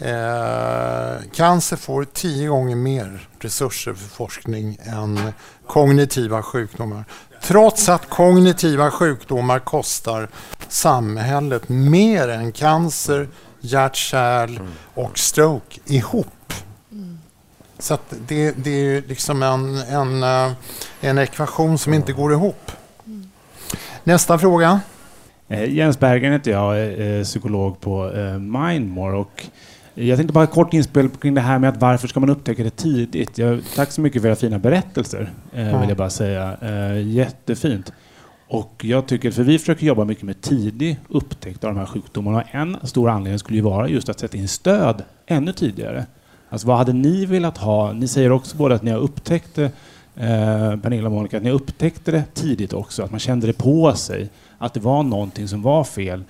Eh, cancer får tio gånger mer resurser för forskning än kognitiva sjukdomar. Trots att kognitiva sjukdomar kostar samhället mer än cancer, hjärt-kärl och stroke ihop. Så att det, det är ju liksom en, en, eh, en ekvation som inte går ihop. Nästa fråga. Eh, Jens Berggren heter jag, är psykolog på Mindmore. Och jag tänkte bara kort inspel kring det här med att varför ska man upptäcka det tidigt? Jag, tack så mycket för era fina berättelser, eh, vill jag bara säga. Eh, jättefint. Och jag tycker, för vi försöker jobba mycket med tidig upptäckt av de här sjukdomarna. Och en stor anledning skulle ju vara just att sätta in stöd ännu tidigare. Alltså vad hade ni velat ha? Ni säger också både att ni har upptäckt det, eh, Pernilla och Monica, att ni upptäckte det tidigt också, att man kände det på sig, att det var någonting som var fel.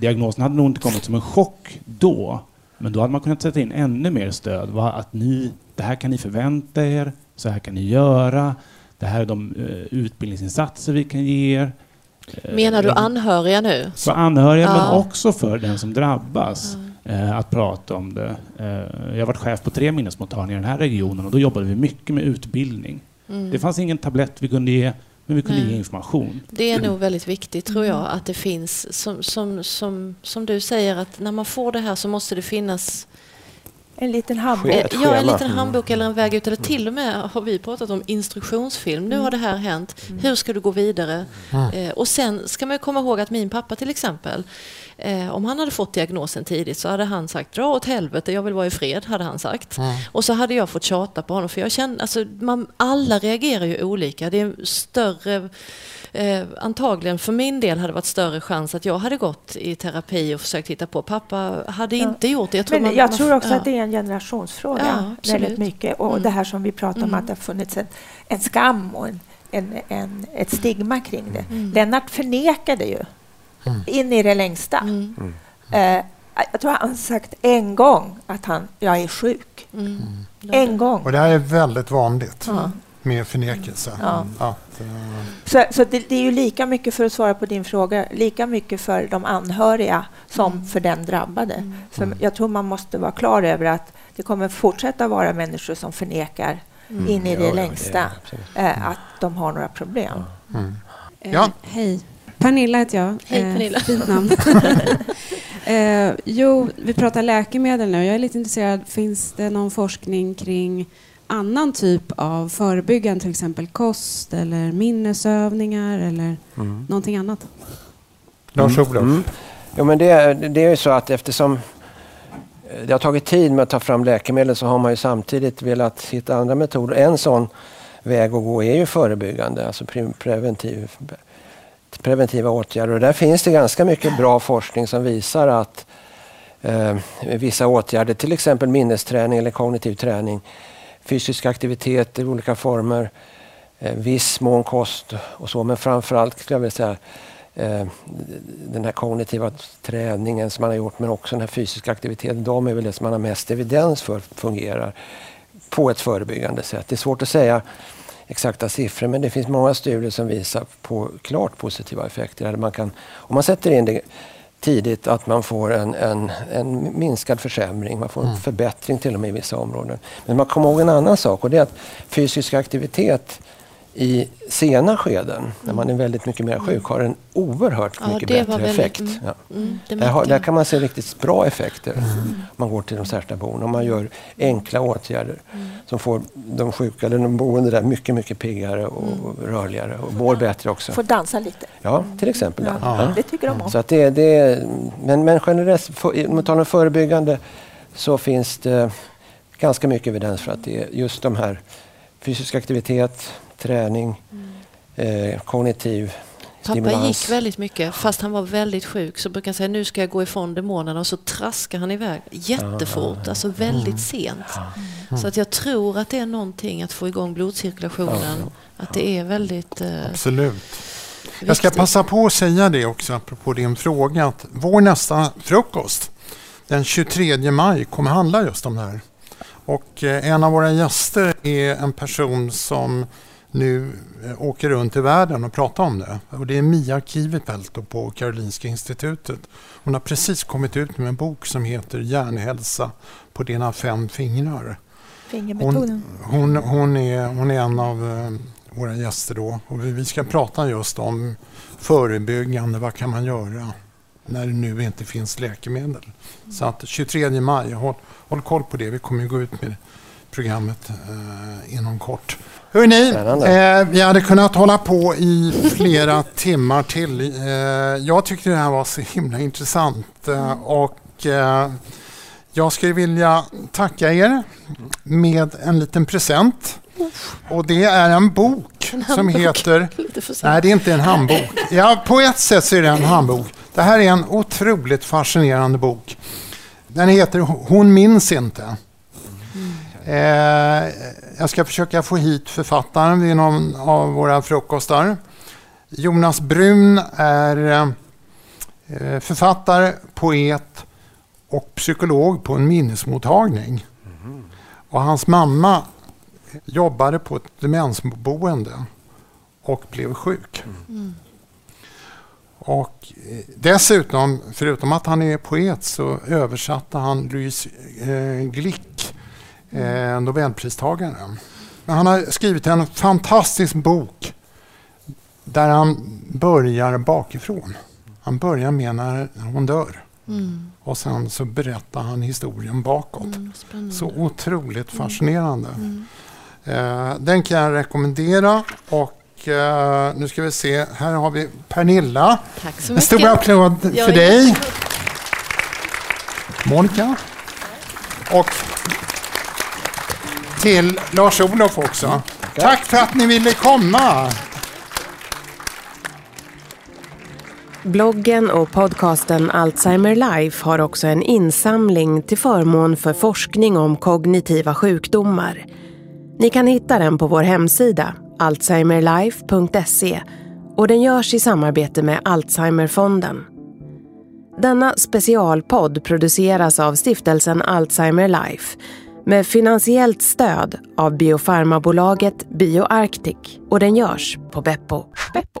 Diagnosen hade nog inte kommit som en chock då, men då hade man kunnat sätta in ännu mer stöd. Vad- Att ni, det här kan ni förvänta er, så här kan ni göra, det här är de eh, utbildningsinsatser vi kan ge er. Eh, Menar du anhöriga nu? för anhöriga men Ja. också för den som drabbas. Eh, att prata om det. Eh, jag har varit chef på tre minnesmottagningar i den här regionen och då jobbade vi mycket med utbildning. Mm. Det fanns ingen tablett vi kunde ge, men vi kunde Nej. ge information. Det är nog väldigt viktigt tror jag att det finns, som, som, som, som du säger, att när man får det här så måste det finnas En liten handbok. Eh, Ja, en liten handbok eller en väg ut. Eller till och med har vi pratat om instruktionsfilm. Nu har det här hänt. Hur ska du gå vidare? Eh, och sen ska man komma ihåg att min pappa till exempel, eh, om han hade fått diagnosen tidigt så hade han sagt dra åt helvete, jag vill vara i fred, hade han sagt. Och så hade jag fått tjata på honom. För jag känner, alltså, man, alla reagerar ju olika. Det är större Eh, antagligen för min del hade det varit större chans att jag hade gått i terapi och försökt hitta på. Pappa hade Ja. inte gjort det. Jag tror, Men man, jag man- tror också ja. att det är en generationsfråga. Ja, väldigt mycket. Och Mm. det här som vi pratar om, Mm. att det har funnits en, en skam och en, en, en, ett stigma kring det. Mm. Lennart förnekade ju in i det längsta. Mm. Eh, jag tror han sagt en gång att han, jag är sjuk. Mm. En gång. Och det här är väldigt vanligt Ja. med förnekelse. Ja. Att, eh, Så, så det, det är ju lika mycket, för att svara på din fråga, lika mycket för de anhöriga som Mm. för den drabbade. För jag tror man måste vara klar över att det kommer fortsätta vara människor som förnekar Mm. in i Ja, det ja, längsta absolut. eh, att de har några problem. mm. Eh, Ja. Hej. Pernilla heter jag. Hej, Eh, Pernilla. Fint namn. [laughs] eh, jo, vi pratar läkemedel nu. Jag är lite intresserad. Finns det någon forskning kring annan typ av förebyggande, till exempel kost eller minnesövningar eller Mm. någonting annat? Lars-Olof. Mm. Jo, men det, är- det är ju så att eftersom det har tagit tid med att ta fram läkemedel så har man ju samtidigt velat hitta andra metoder. En sån väg att gå är ju förebyggande, alltså pre- preventiv, preventiva åtgärder. Och där finns det ganska mycket bra forskning som visar att eh, vissa åtgärder, till exempel minnesträning eller kognitiv träning, fysisk aktivitet i olika former, eh, viss mån kost och så, men framförallt skulle jag vilja säga eh, den här kognitiva träningen som man har gjort men också den här fysiska aktiviteten, de är väl det som man har mest evidens för fungerar på ett förebyggande sätt. Det är svårt att säga exakta siffror men det finns många studier som visar på klart positiva effekter. Där man kan, om man sätter in det tidigt att man får en, en, en minskad försämring, man får en Mm. förbättring till och med i vissa områden. Men man kommer ihåg en annan sak och det är att fysisk aktivitet i sena skeden, när man är väldigt mycket mer sjuk, har en oerhört Ja, mycket bättre väldigt- effekt. mm, Ja. mm, där, har, där kan man se riktigt bra effekter om man går till de särskilda boendena. Om man gör enkla åtgärder som får de sjuka eller de boende där mycket, mycket piggare och rörligare och mår bättre också. Får dansa lite. Ja, till exempel. Ja, Ja. Det tycker de om. Så att det, det, men, men generellt, för, om man talar om förebyggande, så finns det ganska mycket evidens för att det är just de här fysisk aktivitet, träning, eh, kognitiv Pappa stimulans. gick väldigt mycket, fast han var väldigt sjuk. Så brukar han säga nu ska jag gå ifrån demonerna och så traskar han iväg jättefort, alltså väldigt sent. Så att jag tror att det är någonting att få igång blodcirkulationen. Att det är väldigt eh, Absolut. Jag ska passa på att säga det också apropå din fråga att vår nästa frukost den 23 maj kommer handla just om det här. Och eh, en av våra gäster är en person som nu eh, åker runt i världen och pratar om det. Och det är Mia Kivipelto på Karolinska institutet. Hon har precis kommit ut med en bok som heter Hjärnhälsa på dina fem fingrar. Fingermetoden. Hon, hon, är, hon är en av eh, våra gäster då och vi ska prata just om förebyggande, vad kan man göra när det nu inte finns läkemedel. Så att 23 maj, håll, håll koll på det. Vi kommer gå ut med programmet eh, inom kort. Spännande. eh, vi hade kunnat hålla på i flera timmar till. Eh, jag tyckte det här var så himla intressant eh, och eh, jag skulle vilja tacka er med en liten present. Och det är en bok En som heter... [laughs] Nej, det är inte en handbok. Ja, på ett sätt så är det en handbok. Det här är en otroligt fascinerande bok. Den heter Hon minns inte. Eh, jag ska försöka få hit författaren vid någon av våra frukostar. Jonas Brun är eh, författare, poet och psykolog på en minnesmottagning. Och hans mamma jobbade på ett demensboende och blev sjuk. Mm. Och eh, dessutom, förutom att han är poet, så översatte han Louise Glick, eh, Nobelpristagaren. Men han har skrivit en fantastisk bok där han börjar bakifrån. Han börjar med när hon dör Mm. och sen så berättar han historien bakåt. Mm. Så otroligt fascinerande. Mm. Eh, den kan jag rekommendera. Och eh, nu ska vi se, här har vi Pernilla. Tack så En mycket. stor applåd för dig. Monica. Och till Lars-Olof också. Tack för att ni ville komma. Bloggen och podcasten Alzheimer Life har också en insamling till förmån för forskning om kognitiva sjukdomar. Ni kan hitta den på vår hemsida alzheimerlife.se och den görs i samarbete med Alzheimerfonden. Denna specialpodd produceras av stiftelsen Alzheimer Life med finansiellt stöd av biofarmabolaget BioArctic och den görs på Beppo. Beppo.